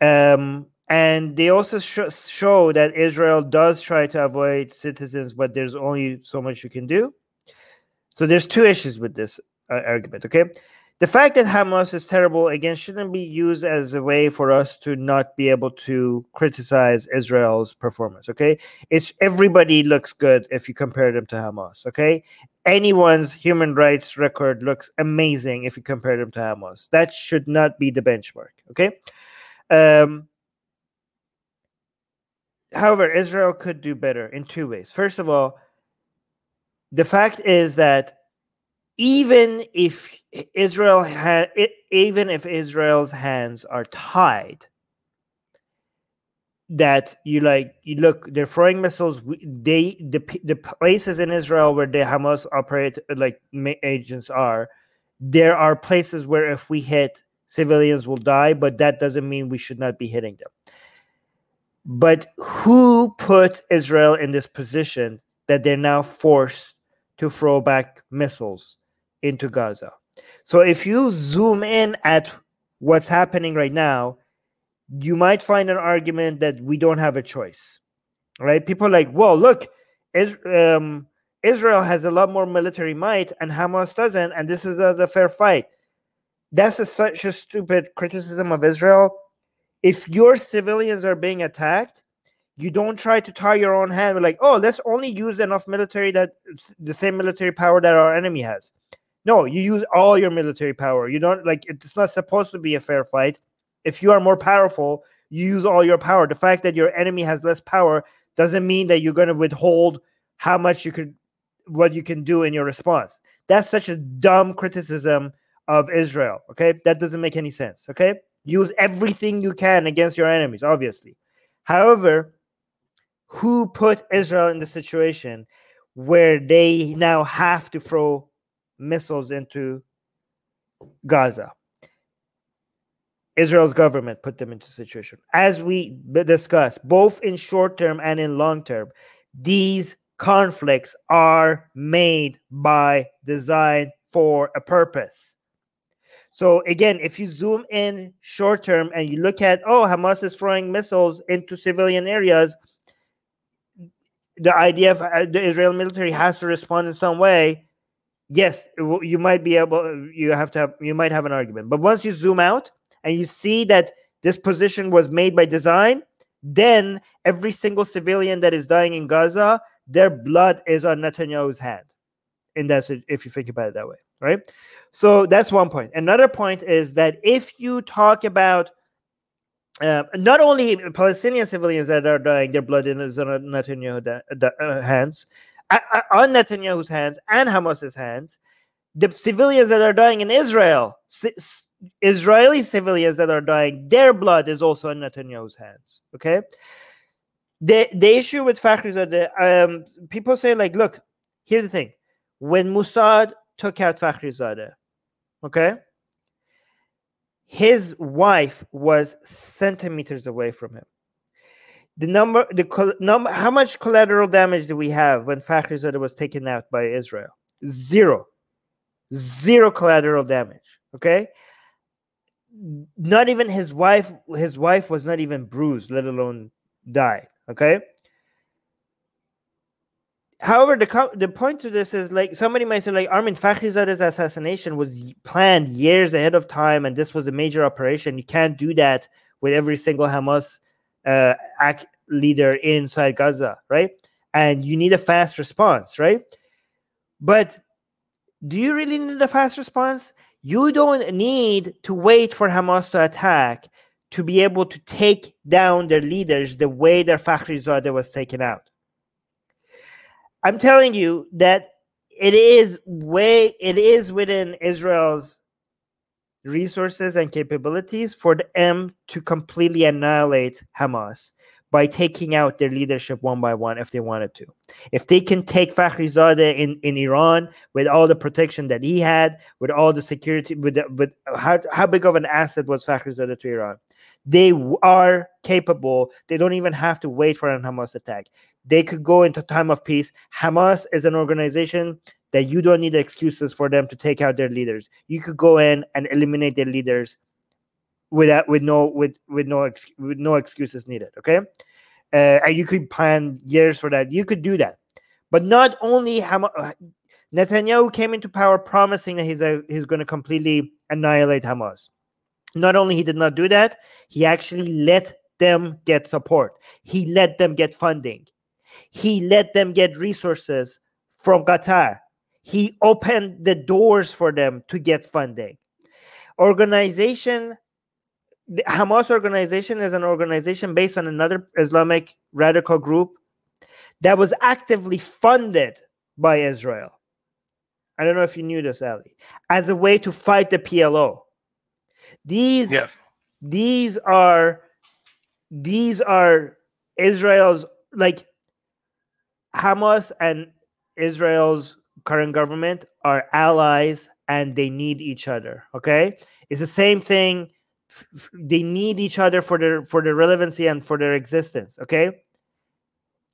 Um, and they also sh- show that Israel does try to avoid citizens, but there's only so much you can do. So there's two issues with this uh, argument. Okay. The fact that Hamas is terrible again shouldn't be used as a way for us to not be able to criticize Israel's performance. Okay, it's everybody looks good if you compare them to Hamas. Okay, anyone's human rights record looks amazing if you compare them to Hamas. That should not be the benchmark. Okay. Um, however, Israel could do better in two ways. First of all, the fact is that even if Israel had, even if Israel's hands are tied, that you like you look they're throwing missiles they the the places in israel where the hamas operate like agents are there are places where if we hit civilians will die but that doesn't mean we should not be hitting them. But who put israel in this position that they're now forced to throw back missiles into gaza. So if you zoom in at what's happening right now you might find an argument that we don't have a choice right? People like well look is, um, israel has a lot more military might and hamas doesn't and this is a, fair fight. That's a, such a stupid criticism of israel. If your civilians are being attacked you don't try to tie your own hand like oh let's only use enough military that the same military power that our enemy has no you use all your military power you don't like it's not supposed to be a fair fight if you are more powerful, you use all your power. The fact that your enemy has less power doesn't mean that you're going to withhold how much you could, what you can do in your response. That's such a dumb criticism of Israel. Okay. That doesn't make any sense. Okay. Use everything you can against your enemies, obviously. However, who put Israel in the situation where they now have to throw missiles into Gaza? Israel's government put them into situation. As we discussed, both in short term and in long term, these conflicts are made by design for a purpose. So again, if you zoom in short term and you look at, oh, Hamas is throwing missiles into civilian areas, the idea of uh, the Israel military has to respond in some way. Yes, you might be able. You have to have. You might have an argument, but once you zoom out and you see that this position was made by design, then every single civilian that is dying in Gaza, their blood is on Netanyahu's hand. And that's if you think about it that way, right? So that's one point. Another point is that if you talk about uh, not only Palestinian civilians that are dying, their blood is on Netanyahu's uh, hands, on Netanyahu's hands and Hamas's hands. The civilians that are dying in Israel, Israeli civilians that are dying, their blood is also in Netanyahu's hands. Okay. The the issue with Fakhrizadeh, um, people say like, look, here's the thing: when Mossad took out Fakhrizadeh, okay, his wife was centimeters away from him. The number, the number, how much collateral damage do we have when Fakhrizadeh was taken out by Israel? Zero, zero collateral damage. Okay, not even his wife. His wife was not even bruised, let alone die. Okay. However, the the point to this is like somebody might say like Armin Fakhrizadeh's assassination was planned years ahead of time, and this was a major operation. You can't do that with every single Hamas uh, act leader inside Gaza, right? And you need a fast response, right? But do you really need a fast response? You don't need to wait for Hamas to attack to be able to take down their leaders the way their Fakhrizadeh was taken out. I'm telling you that it is way it is within Israel's resources and capabilities for them to completely annihilate Hamas by taking out their leadership one by one if they wanted to. If they can take Fakhrizadeh in, in Iran with all the protection that he had, with all the security, with, the, with how, how big of an asset was Fakhrizadeh to Iran? They are capable. They don't even have to wait for an Hamas attack they could go into time of peace. Hamas is an organization that you don't need excuses for them to take out their leaders. You could go in and eliminate their leaders without with no with with no ex, with no excuses needed. Okay, uh, and you could plan years for that. You could do that, but not only Hamas. Uh, Netanyahu came into power promising that he's a, he's going to completely annihilate Hamas. Not only he did not do that, he actually let them get support. He let them get funding. He let them get resources from Qatar. He opened the doors for them to get funding. Organization, the Hamas organization is an organization based on another Islamic radical group that was actively funded by Israel. I don't know if you knew this, Ali, as a way to fight the PLO. These, yeah. these are, these are Israel's like Hamas and Israel's current government are allies and they need each other. Okay, it's the same thing. They need each other for their for their relevancy and for their existence. Okay,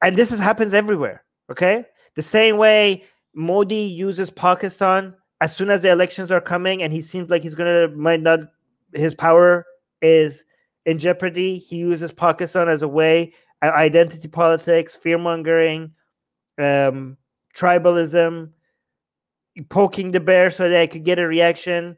and this is, happens everywhere. Okay, the same way Modi uses Pakistan as soon as the elections are coming, and he seems like he's gonna might not his power is in jeopardy. He uses Pakistan as a way identity politics, fear mongering, um, tribalism, poking the bear so that I could get a reaction.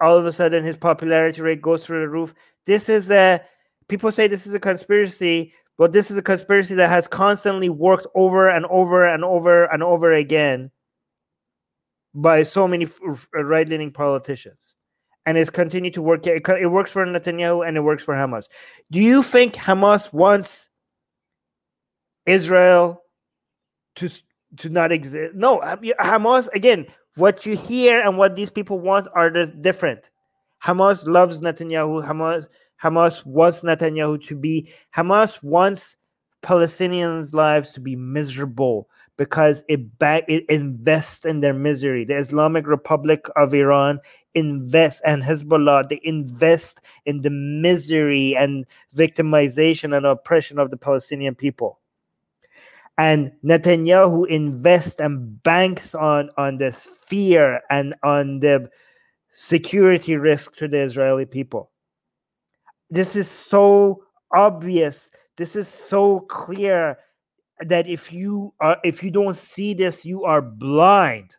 All of a sudden, his popularity rate goes through the roof. This is a people say this is a conspiracy, but this is a conspiracy that has constantly worked over and over and over and over again by so many right leaning politicians. And it's continued to work. It, it works for Netanyahu and it works for Hamas. Do you think Hamas wants Israel to to not exist. No, Hamas again. What you hear and what these people want are different. Hamas loves Netanyahu. Hamas Hamas wants Netanyahu to be. Hamas wants Palestinians' lives to be miserable because it back it invests in their misery. The Islamic Republic of Iran invest and Hezbollah they invest in the misery and victimization and oppression of the Palestinian people and Netanyahu invests and banks on on this fear and on the security risk to the Israeli people. This is so obvious. This is so clear that if you are if you don't see this, you are blind.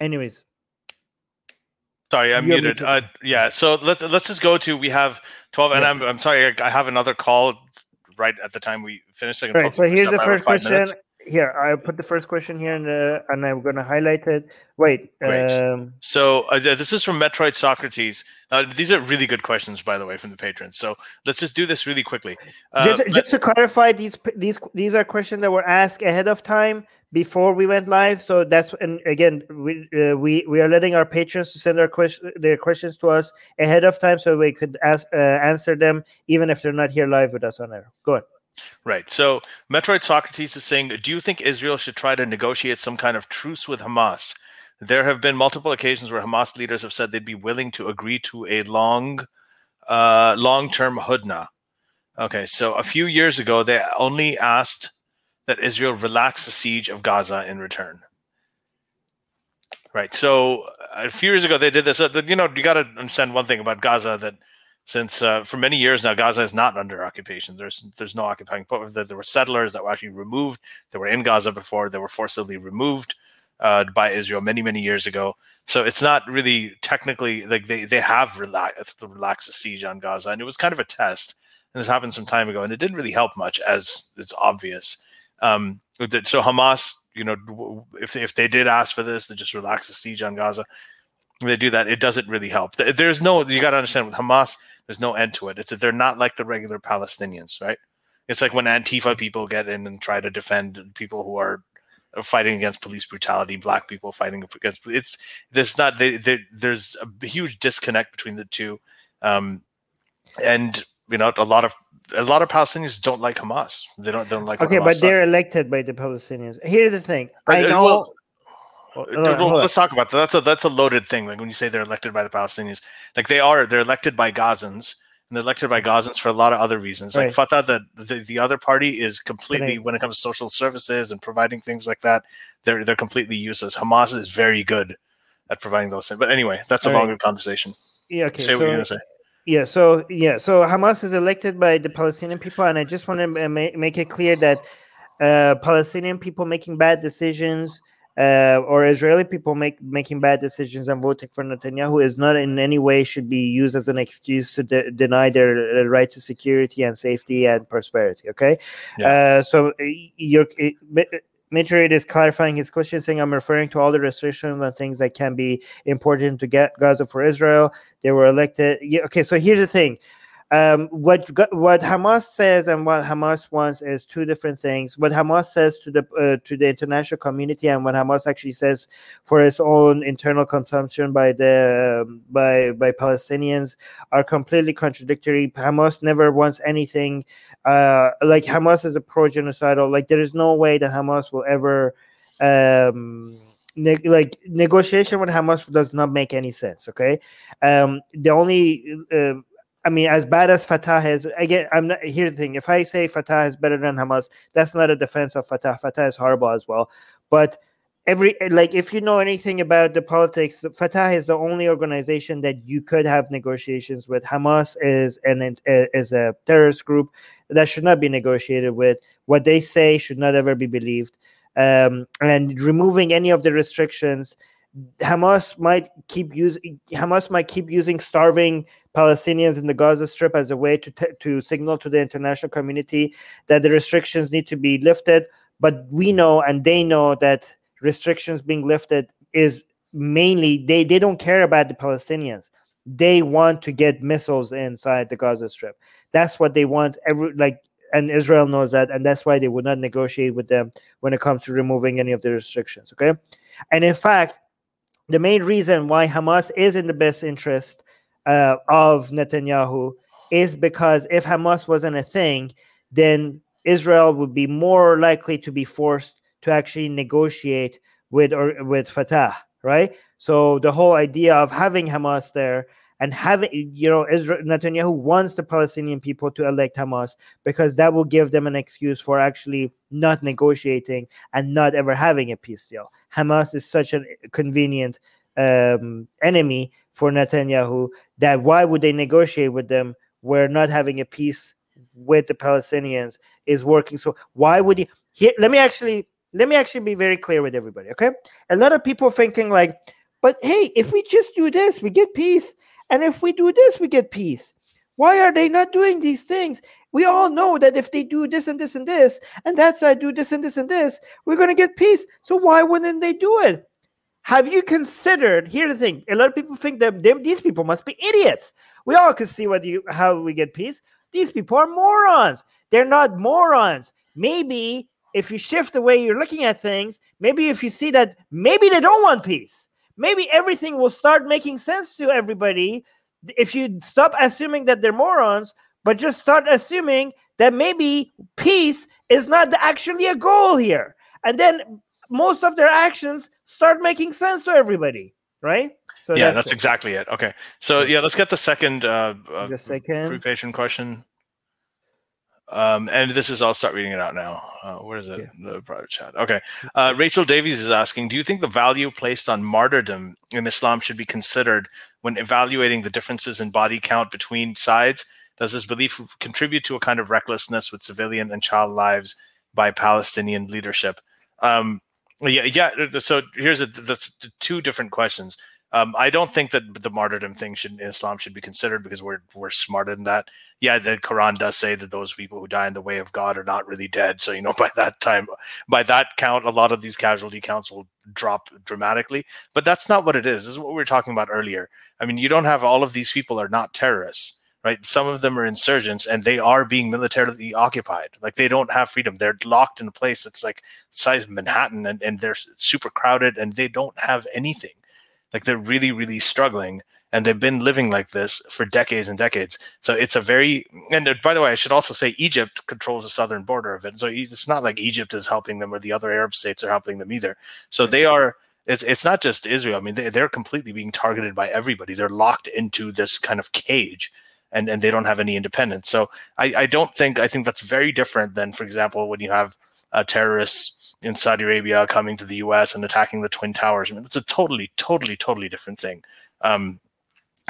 Anyways. Sorry, I'm muted. Uh, yeah, so let's let's just go to we have 12 and yeah. I'm I'm sorry I have another call right at the time we finished. Right, so here's the first question. Minutes. here I put the first question here, and uh, and I'm going to highlight it. Wait. Um, so uh, this is from Metroid Socrates. Uh, these are really good questions, by the way, from the patrons. So let's just do this really quickly. Uh, just, just to clarify, these these these are questions that were asked ahead of time before we went live. So that's and again, we uh, we we are letting our patrons send their question their questions to us ahead of time, so we could ask uh, answer them even if they're not here live with us on air. Go on. Right. So Metroid Socrates is saying, do you think Israel should try to negotiate some kind of truce with Hamas? There have been multiple occasions where Hamas leaders have said they'd be willing to agree to a long, uh, long-term hudna. Okay, so a few years ago, they only asked that Israel relax the siege of Gaza in return. Right. So a few years ago, they did this. Uh, you know, you got to understand one thing about Gaza that since uh, for many years now Gaza is not under occupation. There's there's no occupying. There were settlers that were actually removed. They were in Gaza before. They were forcibly removed uh, by Israel many many years ago. So it's not really technically like they they have relaxed the siege on Gaza, and it was kind of a test. And this happened some time ago, and it didn't really help much, as it's obvious. Um, so Hamas, you know, if if they did ask for this to just relax the siege on Gaza, they do that. It doesn't really help. There's no you got to understand with Hamas there's no end to it. It's that they're not like the regular Palestinians, right? It's like when Antifa people get in and try to defend people who are fighting against police brutality, black people fighting against it's there's not they, they, there's a huge disconnect between the two, um, and you know a lot of a lot of Palestinians don't like Hamas. They don't they don't like. Hamas. Okay, but they're elected by the Palestinians. Here's the thing. I uh, know. Well, well, uh, let's talk about that. That's a that's a loaded thing. Like when you say they're elected by the Palestinians, like they are, they're elected by Gazans, and they're elected by mm-hmm. Gazans for a lot of other reasons. Like right. Fatah, the, the the other party is completely right. when it comes to social services and providing things like that, they're they're completely useless. Hamas is very good at providing those things. But anyway, that's a All longer right. conversation. Yeah. Okay. Say so, what you're gonna say. Yeah, so yeah, so Hamas is elected by the Palestinian people, and I just want to make it clear that uh, Palestinian people making bad decisions uh, or Israeli people make making bad decisions and voting for Netanyahu is not in any way should be used as an excuse to de- deny their right to security and safety and prosperity. Okay, yeah. uh, so you're. Metroid is clarifying his question, saying, I'm referring to all the restrictions and things that can be important to get Gaza for Israel. They were elected. Yeah, okay, so here's the thing um, what what Hamas says and what Hamas wants is two different things. What Hamas says to the uh, to the international community and what Hamas actually says for its own internal consumption by the um, by by Palestinians are completely contradictory. Hamas never wants anything uh, like Hamas is a pro genocidal. Like there is no way that Hamas will ever. Um, Ne- like negotiation with Hamas does not make any sense. Okay, um, the only uh, I mean, as bad as Fatah is, again, I'm not. Here's the thing: if I say Fatah is better than Hamas, that's not a defense of Fatah. Fatah is horrible as well. But every like, if you know anything about the politics, Fatah is the only organization that you could have negotiations with. Hamas is an is a terrorist group that should not be negotiated with. What they say should not ever be believed. Um, and removing any of the restrictions Hamas might keep using Hamas might keep using starving Palestinians in the Gaza Strip as a way to t- to signal to the international community that the restrictions need to be lifted. But we know and they know that restrictions being lifted is mainly they they don't care about the Palestinians. They want to get missiles inside the Gaza Strip. That's what they want. Every like and Israel knows that, and that's why they would not negotiate with them when it comes to removing any of the restrictions. Okay, and in fact the main reason why Hamas is in the best interest uh, of Netanyahu is because if Hamas wasn't a thing, then Israel would be more likely to be forced to actually negotiate with or with Fatah, right? So the whole idea of having Hamas there and having you know Israel Netanyahu wants the Palestinian people to elect Hamas because that will give them an excuse for actually not negotiating and not ever having a peace deal. Hamas is such a convenient um, enemy for Netanyahu that why would they negotiate with them where not having a peace with the Palestinians is working so why would he here let me actually let me actually be very clear with everybody okay a lot of people thinking like but hey if we just do this we get peace and if we do this, we get peace. Why are they not doing these things? we all know that if they do this and this and this, and that side do this and this and this, we're going to get peace. So why wouldn't they do it? Have you considered? Here's the thing: a lot of people think that these people must be idiots. We all can see what you how we get peace. These people are morons. They're not morons. Maybe if you shift the way you're looking at things, maybe if you see that maybe they don't want peace, maybe everything will start making sense to everybody. If you stop assuming that they're morons, but just start assuming that maybe peace is not actually a goal here. And then most of their actions start making sense to everybody, right? So yeah, that's, that's exactly it. Okay, so yeah, let's get the second uh, uh the second Patreon question. Um, and this is I'll start reading it out now. Uh, where is it? Yeah. The private chat. Okay. Uh, Rachel Davies is asking, do you think the value placed on martyrdom in Islam should be considered when evaluating the differences in body count between sides? Does this belief contribute to a kind of recklessness with civilian and child lives by Palestinian leadership? Um, yeah, yeah. So here's a, that's two different questions. Um, I don't think that the martyrdom thing should in Islam should be considered because we're we're smarter than that. Yeah, the Quran does say that those people who die in the way of God are not really dead. So you know, by that time, by that count, a lot of these casualty counts will drop dramatically. But that's not what it is. This is what we were talking about earlier. I mean, you don't have all of these people are not terrorists right? Some of them are insurgents and they are being militarily occupied. Like they don't have freedom. They're locked in a place that's like the size of Manhattan and, and they're super crowded and they don't have anything. Like they're really, really struggling. And they've been living like this for decades and decades. So it's a very, and uh, by the way, I should also say Egypt controls the southern border of it. So it's not like Egypt is helping them or the other Arab states are helping them either. So they are, it's, it's not just Israel. I mean, they, they're completely being targeted by everybody. They're locked into this kind of cage and, and they don't have any independence. So I, I don't think, I think that's very different than, for example, when you have uh, terrorists in Saudi Arabia coming to the US and attacking the Twin Towers. I mean, it's a totally, totally, totally different thing. Um,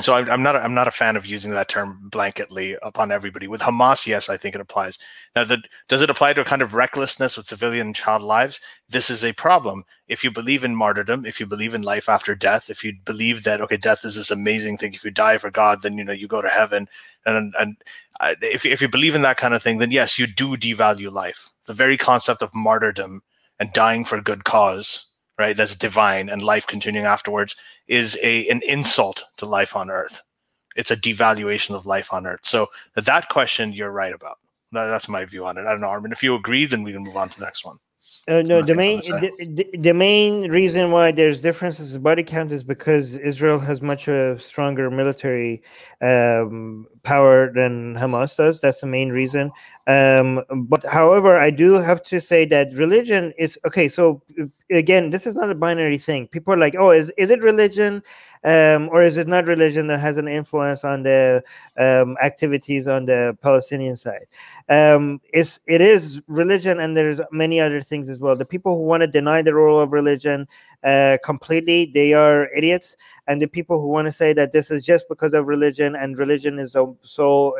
so I'm, I'm not I'm not a fan of using that term blanketly upon everybody. With Hamas, yes, I think it applies. Now, the, does it apply to a kind of recklessness with civilian and child lives? This is a problem. If you believe in martyrdom, if you believe in life after death, if you believe that okay, death is this amazing thing. If you die for God, then you know you go to heaven. And and uh, if if you believe in that kind of thing, then yes, you do devalue life. The very concept of martyrdom and dying for a good cause right? That's divine and life continuing afterwards is a an insult to life on earth. It's a devaluation of life on earth. So that question you're right about. That's my view on it. I don't know armin if you agree then we can move on to the next one uh, no, the main the, the, main reason why there's differences in body count is because Israel has much a stronger military um, power than Hamas does. That's the main reason. Um, but however, I do have to say that religion is okay. So again, this is not a binary thing. People are like, "Oh, is is it religion?" Um, or is it not religion that has an influence on the um, activities on the Palestinian side? Um, it's it is religion, and there's many other things as well. The people who want to deny the role of religion uh, completely, they are idiots, and the people who want to say that this is just because of religion and religion is so,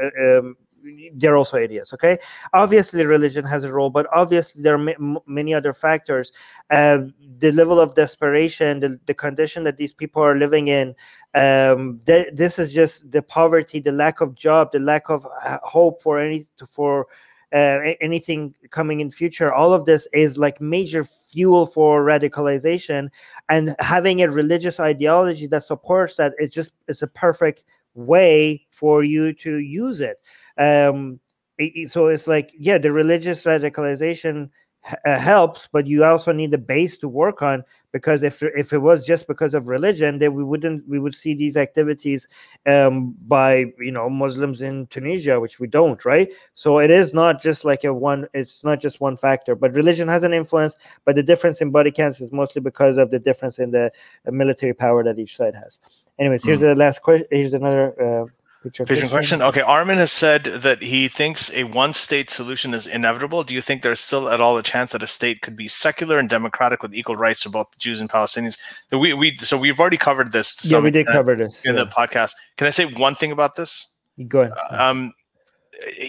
they're also idiots okay? Obviously religion has a role but obviously there are m- many other factors. Uh, the level of desperation the, the condition that these people are living in um, th- this is just the poverty the lack of job the lack of uh, hope for any for uh, anything coming in future. All of this is like major fuel for radicalization and having a religious ideology that supports that it's just it's a perfect way for you to use it um, so it's like yeah the religious radicalization uh, helps but you also need the base to work on because if if it was just because of religion then we wouldn't we would see these activities um, by you know muslims in tunisia which we don't right so it is not just like a one it's not just one factor but religion has an influence but the difference in body counts is mostly because of the difference in the uh, military power that each side has anyways here's mm. the last question here's another uh, Patreon question. Okay, Armin has said that he thinks a one-state solution is inevitable. Do you think there's still at all a chance that a state could be secular and democratic with equal rights for both Jews and Palestinians? We, we so we've already covered this. Yeah, we did cover this in yeah. the podcast. Can I say one thing about this? Go ahead. Um,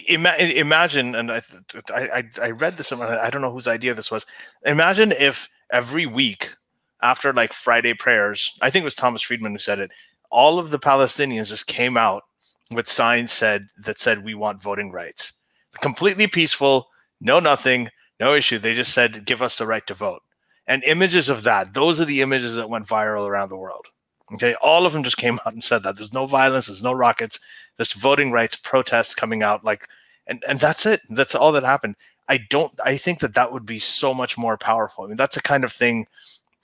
ima- imagine, and I, I, I read this. I don't know whose idea this was. Imagine if every week after like Friday prayers, I think it was Thomas Friedman who said it. All of the Palestinians just came out with signs said that said we want voting rights completely peaceful, no nothing, no issue. They just said, give us the right to vote. And images of that, those are the images that went viral around the world. Okay. All of them just came out and said that there's no violence, there's no rockets, just voting rights protests coming out. Like, and, and that's it. That's all that happened. I don't, I think that that would be so much more powerful. I mean, that's the kind of thing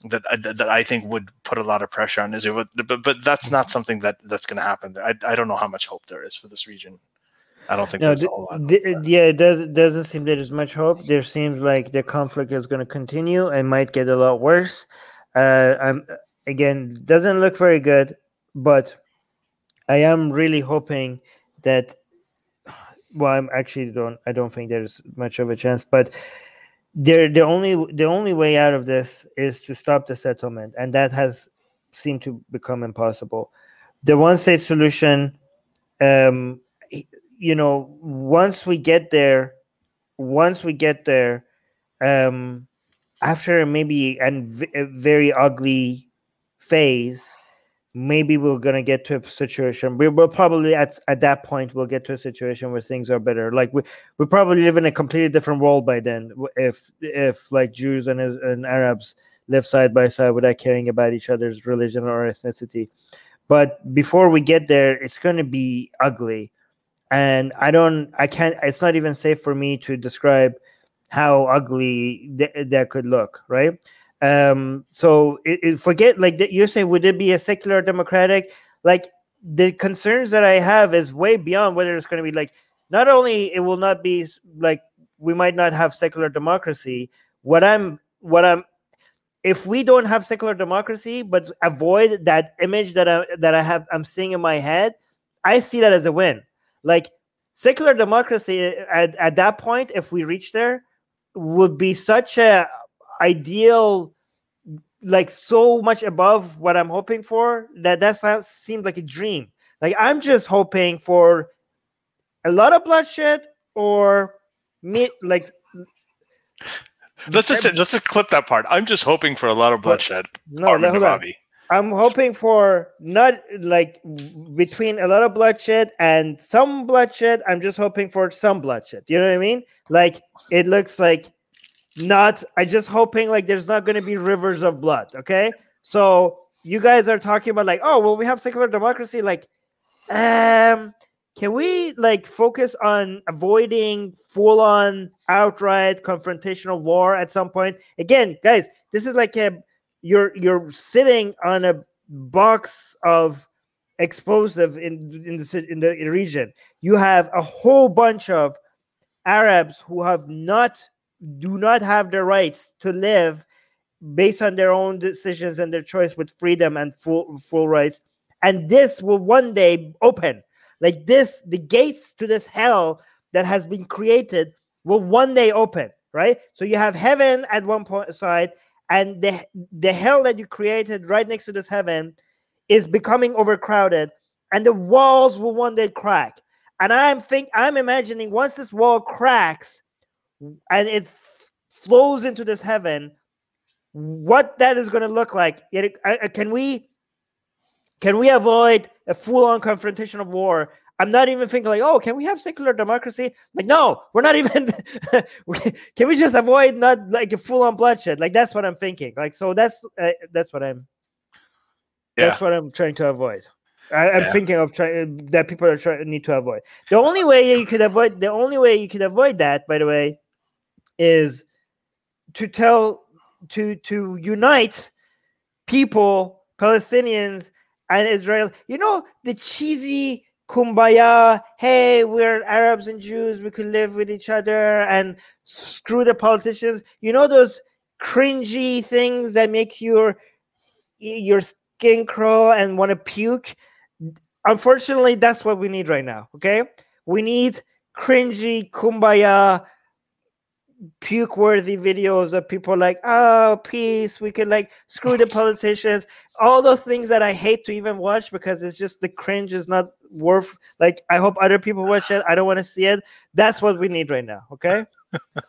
that, uh, that I think would put a lot of pressure on Israel, but, but, but that's not something that that's going to happen. I, I don't know how much hope there is for this region. I don't think no, there's a lot. yeah, it does, doesn't seem there's much hope. There seems like the conflict is going to continue and might get a lot worse. Uh, I'm again doesn't look very good, but I am really hoping that. Well, I'm actually don't. I don't think there's much of a chance, but there the only the only way out of this is to stop the settlement, and that has seemed to become impossible. The one state solution. Um, you know, once we get there, once we get there, um, after maybe and a very ugly phase, maybe we're gonna get to a situation. We will probably at at that point we'll get to a situation where things are better. Like we we probably live in a completely different world by then. If if like Jews and and Arabs live side by side without caring about each other's religion or ethnicity. But before we get there, it's going to be ugly and I don't, I can't. It's not even safe for me to describe how ugly th- that could look, right? Um, so it, it, forget like you say, would it be a secular democratic? Like the concerns that I have is way beyond whether it's going to be like. Not only it will not be like we might not have secular democracy. What I'm, what I'm, if we don't have secular democracy, but avoid that image that I that I have, I'm seeing in my head, I see that as a win like secular democracy at, at that point, if we reach there, would be such a ideal like so much above what I'm hoping for that that sounds seems like a dream. Like I'm just hoping for a lot of bloodshed or me like let's just let's just clip that part. I'm just hoping for a lot of bloodshed. No, Armin Navabi. I'm hoping for not like between a lot of bloodshed and some bloodshed. I'm just hoping for some bloodshed. You know what I mean? Like it looks like not. I just hoping like there's not going to be rivers of blood. Okay, so you guys are talking about like, oh well, we have secular democracy. Like, um, can we like focus on avoiding full on outright confrontational war at some point? Again, guys, this is like a you're you're sitting on a box of explosive in in the in the region. You have a whole bunch of Arabs who have not do not have the rights to live based on their own decisions and their choice with freedom and full full rights. And this will one day open. Like this, the gates to this hell that has been created will one day open, right? So you have heaven at one point side and the the hell that you created right next to this heaven is becoming overcrowded and the walls will one day crack and i'm think i'm imagining once this wall cracks and it f- flows into this heaven what that is going to look like can we can we avoid a full-on confrontation of war I'm not even thinking like, oh, can we have secular democracy? Like, no, we're not even. can we just avoid not like a full on bloodshed? Like that's what I'm thinking. Like, so that's uh, that's what I'm. Yeah. That's what I'm trying to avoid. I, am yeah. thinking of trying that people are trying need to avoid. The only way you could avoid the only way you could avoid that, by the way, is to tell to to unite people, Palestinians and Israel. You know the cheesy kumbaya hey we're arabs and jews we could live with each other and screw the politicians. You know those cringy things that make your your skin crawl and want to puke? Unfortunately that's what we need right now okay? We need cringy kumbaya puke worthy videos of people like oh peace we could like screw the politicians all those things that i hate to even watch because it's just the cringe is not worth like i hope other people watch it i don't want to see it that's what we need right now okay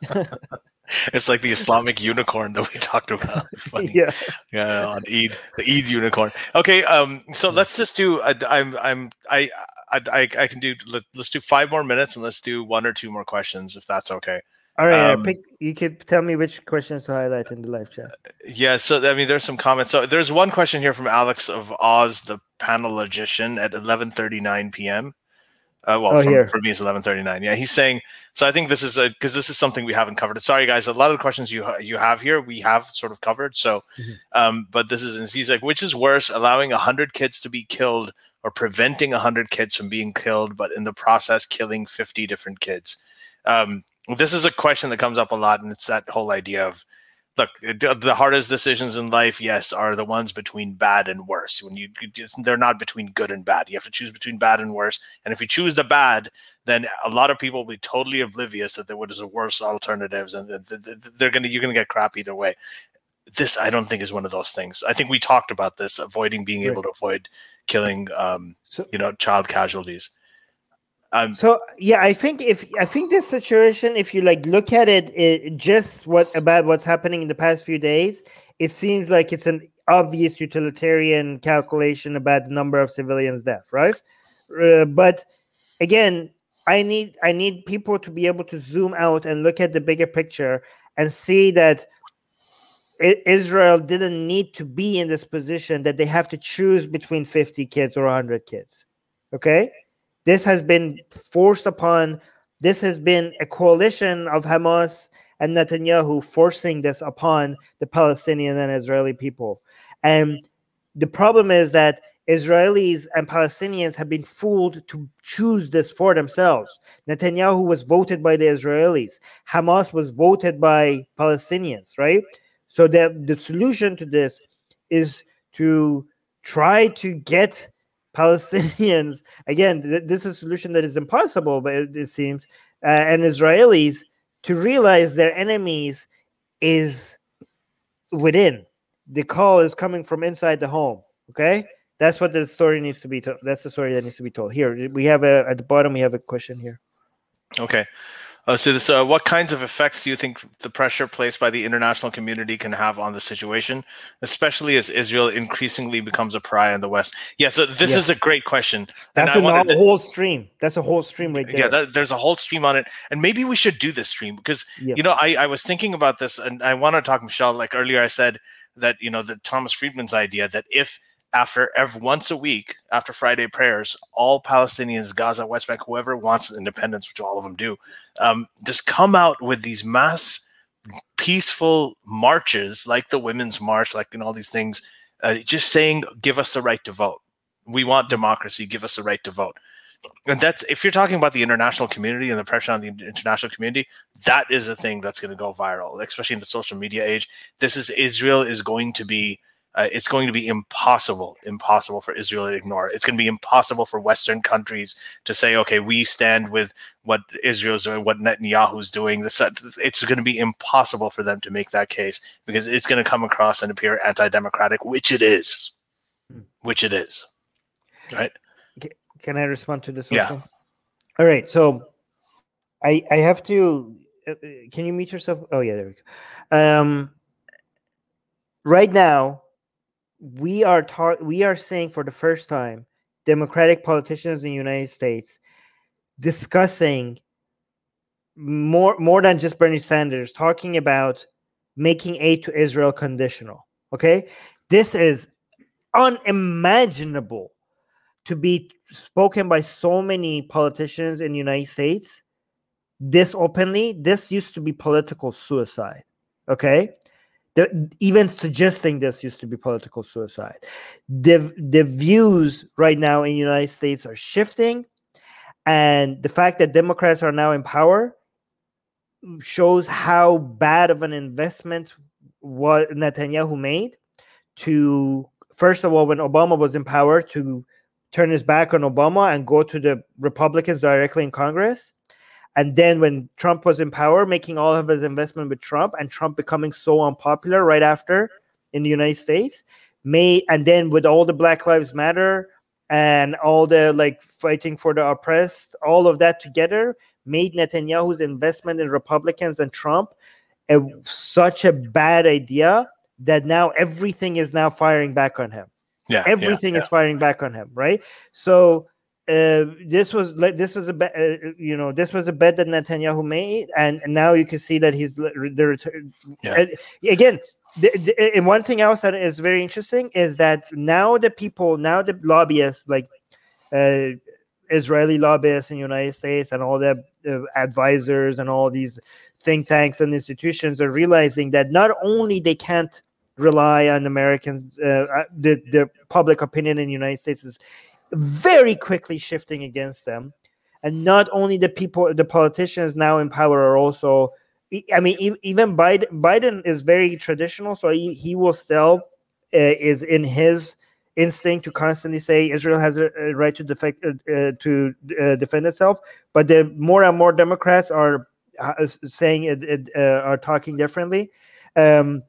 it's like the Islamic unicorn that we talked about. Funny. Yeah, yeah, on Eid, the Eid unicorn. Okay, um, so let's just do. I, I'm, I'm, I, I, I can do. Let, us do five more minutes and let's do one or two more questions if that's okay. All right, um, pick, you could tell me which questions to highlight in the live chat. Yeah, so I mean, there's some comments. So there's one question here from Alex of Oz, the panel logician, at 11:39 p.m. Uh, well, oh, from, for me, it's 11:39. Yeah, he's saying. So I think this is a because this is something we haven't covered. Sorry, guys. A lot of the questions you you have here we have sort of covered. So, mm-hmm. um, but this is he's like, which is worse, allowing hundred kids to be killed or preventing 100 kids from being killed, but in the process killing 50 different kids? Um, this is a question that comes up a lot, and it's that whole idea of look, the hardest decisions in life, yes, are the ones between bad and worse. When you, they're not between good and bad. You have to choose between bad and worse. And if you choose the bad, then a lot of people will be totally oblivious that there was a worse alternatives, and they're gonna you're gonna get crap either way. This I don't think is one of those things. I think we talked about this, avoiding being right. able to avoid killing, um, so, you know, child casualties. Um, so yeah, I think if I think this situation, if you like look at it, it, just what about what's happening in the past few days, it seems like it's an obvious utilitarian calculation about the number of civilians death, right? Uh, but again, I need I need people to be able to zoom out and look at the bigger picture and see that Israel didn't need to be in this position that they have to choose between 50 kids or 100 kids. Okay? This has been forced upon, this has been a coalition of Hamas and Netanyahu forcing this upon the Palestinian and Israeli people. And the problem is that Israelis and Palestinians have been fooled to choose this for themselves. Netanyahu was voted by the Israelis. Hamas was voted by Palestinians, right? So the, the solution to this is to try to get Palestinians again. Th- this is a solution that is impossible, but it, it seems, uh, and Israelis to realize their enemies is within. The call is coming from inside the home. Okay, that's what the story needs to be told. That's the story that needs to be told. Here we have a at the bottom. We have a question here. Okay. Uh, so, this, uh, what kinds of effects do you think the pressure placed by the international community can have on the situation, especially as Israel increasingly becomes a pariah in the West? Yeah, so this yes. is a great question. That's a to, whole stream. That's a whole stream right there. Yeah, that, there's a whole stream on it, and maybe we should do this stream because yep. you know I, I was thinking about this, and I want to talk, Michelle. Like earlier, I said that you know the Thomas Friedman's idea that if after every once a week after Friday prayers, all Palestinians, Gaza, West Bank, whoever wants independence, which all of them do, um, just come out with these mass peaceful marches, like the Women's March, like and all these things, uh, just saying, "Give us the right to vote. We want democracy. Give us the right to vote." And that's if you're talking about the international community and the pressure on the international community, that is a thing that's going to go viral, especially in the social media age. This is Israel is going to be uh, it's going to be impossible, impossible for Israel to ignore. It's going to be impossible for Western countries to say, okay, we stand with what Israel's doing, what Netanyahu's doing. This, it's going to be impossible for them to make that case because it's going to come across and appear anti-democratic, which it is, hmm. which it is. Right? Can I respond to this? Also? Yeah. All right. So, I I have to. Uh, uh can you mute yourself? Oh yeah, there we go. Um, right now we are ta- we are saying for the first time democratic politicians in the united states discussing more more than just bernie sanders talking about making aid to israel conditional okay? This is unimaginable to be spoken by so many politicians in the united states this openly. This used to be political suicide okay the, even suggesting this used to be political suicide. The, the views right now in the United States are shifting, and the fact that Democrats are now in power shows how bad of an investment what Netanyahu made to first of all when Obama was in power to turn his back on Obama and go to the Republicans directly in Congress and then when Trump was in power, making all of his investment with Trump, and Trump becoming so unpopular right after in the United States, made and then with all the Black Lives Matter and all the like fighting for the oppressed, all of that together made Netanyahu's investment in Republicans and Trump a, such a bad idea that now everything is now firing back on him. Yeah, everything yeah, is firing back on him, right? So uh, this was like this was a bet, uh, you know, this was a bet that Netanyahu made, and, and now you can see that he's the return. Yeah. again, the, the, and one thing else that is very interesting is that now the people, now the lobbyists, like uh, Israeli lobbyists in the United States and all the uh, advisors and all these think tanks and institutions are realizing that not only they can't rely on Americans, uh, uh, the the public opinion in the United States is very quickly shifting against them, and not only the people, the politicians now in power are also. I mean, even Biden, Biden is very traditional, so he, he will still uh, is in his instinct to constantly say Israel has a, right to defect, uh, uh, to uh, defend itself. But the more and more Democrats are uh, saying it, it uh, are talking differently. Um,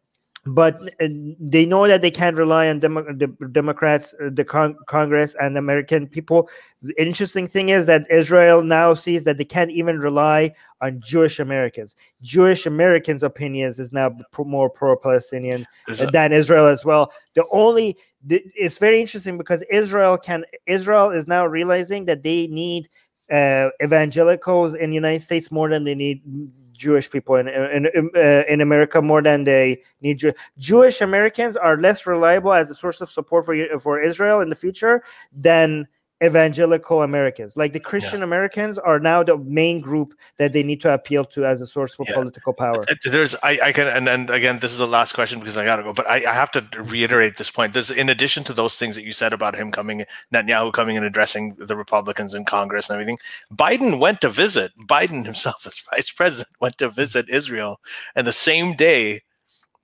but uh, they know that they can't rely on Demo- the Democrats, uh, the con- Congress, and American people. The interesting thing is that Israel now sees that they can't even rely on Jewish Americans. Jewish Americans' opinions is now more pro-Palestinian than Israel as well. The only it's very interesting because Israel can Israel is now realizing that they need uh, evangelicals in the United States more than they need Jewish people in in, uh, in America more than they need Jew- Jewish Americans are less reliable as a source of support for for Israel in the future than evangelical Americans. Like the Christian yeah. Americans are now the main group that they need to appeal to as a source for yeah. political power. There's, I, I can, and, and again, this is the last question because I gotta go, but I, I have to reiterate this point. There's, in addition to those things that you said about him coming, Netanyahu coming and addressing the Republicans in Congress and everything, Biden went to visit, Biden himself as vice president went to visit Israel, and the same day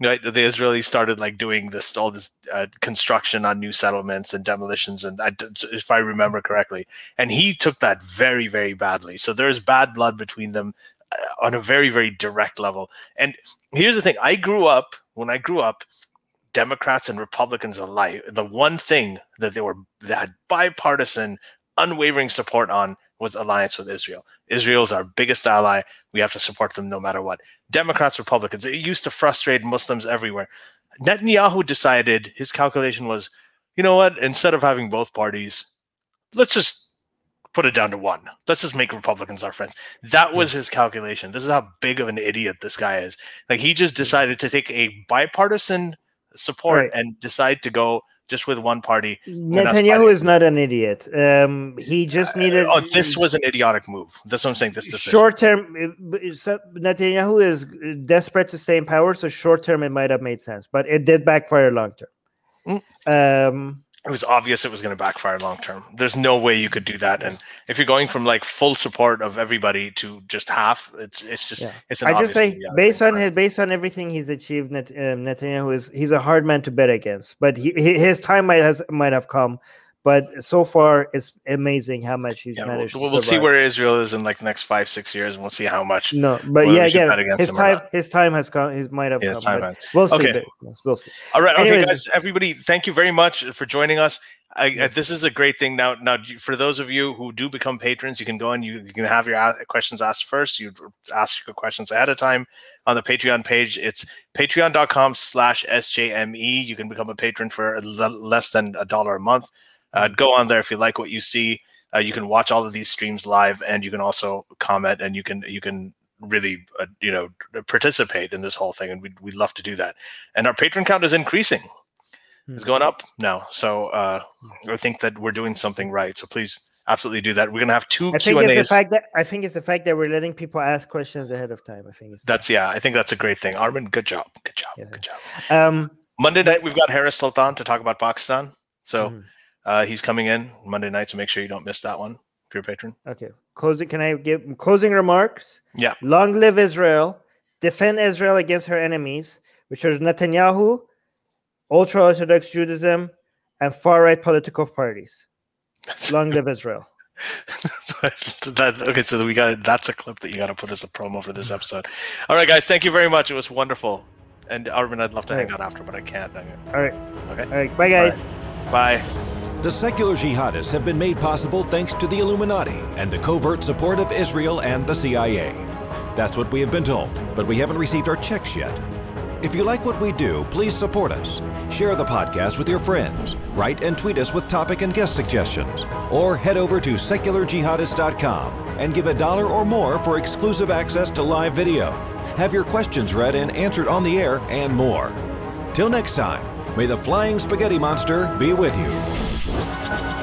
right, the Israelis started like doing this all this uh, construction on new settlements and demolitions, and I, if I remember correctly, and he took that very very badly. So there's bad blood between them uh, on a very very direct level. And here's the thing: I grew up when I grew up. Democrats and Republicans alike, the one thing that they were that bipartisan, unwavering support on was alliance with Israel. Israel is our biggest ally. We have to support them no matter what. Democrats, Republicans, it used to frustrate Muslims everywhere. Netanyahu decided his calculation was, you know what? Instead of having both parties, let's just put it down to one. Let's just make Republicans our friends. That was hmm. his calculation. This is how big of an idiot this guy is. Like he just hmm. decided to take a bipartisan support right. and decide to go just with one party. Netanyahu is not an idiot. Um, he just uh, needed. Uh, oh, this was an idiotic move. That's what I'm saying. This short term, Netanyahu is desperate to stay in power, so short term it might have made sense, but it did backfire long term. Mm. Um, it was obvious it was going to backfire long term. There's no way you could do that. And if you're going from like full support of everybody to just half, it's it's just yeah. it's. I just say based on his based on everything he's achieved, Net, um, Netanyahu is he's a hard man to bet against. But he, his time might has might have come. But so far, it's amazing how much he's yeah, managed. We'll, we'll see where Israel is in like the next five, six years, and we'll see how much. No, but yeah, again, his time, his time has come. His might have yeah, come. Time we'll see. Okay. We'll see. All right, Anyways, okay, guys, everybody, thank you very much for joining us. I, this is a great thing. Now, now for those of you who do become patrons, you can go and you, you can have your questions asked first. You ask your questions ahead of time on the Patreon page. It's patreon.com slash SJME. You can become a patron for less than a dollar a month. Uh, mm-hmm. go on there if you like what you see. Uh, you can watch all of these streams live, and you can also comment, and you can you can really uh, you know participate in this whole thing, and we'd, we'd love to do that. And our patron count is increasing it's going up now. So uh, I think that we're doing something right. So please absolutely do that. We're gonna have two Q and A's. The fact that I think it's the fact that we're letting people ask questions ahead of time. I think it's that's yeah. I think that's a great thing. Armin, good job, good job, yeah. good job. Um, Monday night we've got Harris Sultan to talk about Pakistan. So mm-hmm. Uh, he's coming in Monday night. So make sure you don't miss that one if you're a patron. Okay. Closing. Can I give closing remarks? Yeah. Long live Israel. Defend Israel against her enemies, which are Netanyahu, ultra Orthodox Judaism, and far right political parties. Long live Israel. that, okay, so we got that's a clip that you got to put as a promo for this episode. All right, guys, thank you very much. It was wonderful. And Armin, I'd love to All hang right. out after, but I can't. All right. Okay. All right. Bye, guys. Bye. The secular jihadists have been made possible thanks to the Illuminati and the covert support of Israel and the CIA. That's what we have been told, but we haven't received our checks yet. If you like what we do, please support us. Share the podcast with your friends. Write and tweet us with topic and guest suggestions. Or head over to secularjihadist.com and give a dollar or more for exclusive access to live video. Have your questions read and answered on the air, and more. Till next time, may the flying spaghetti monster be with you. Thank you.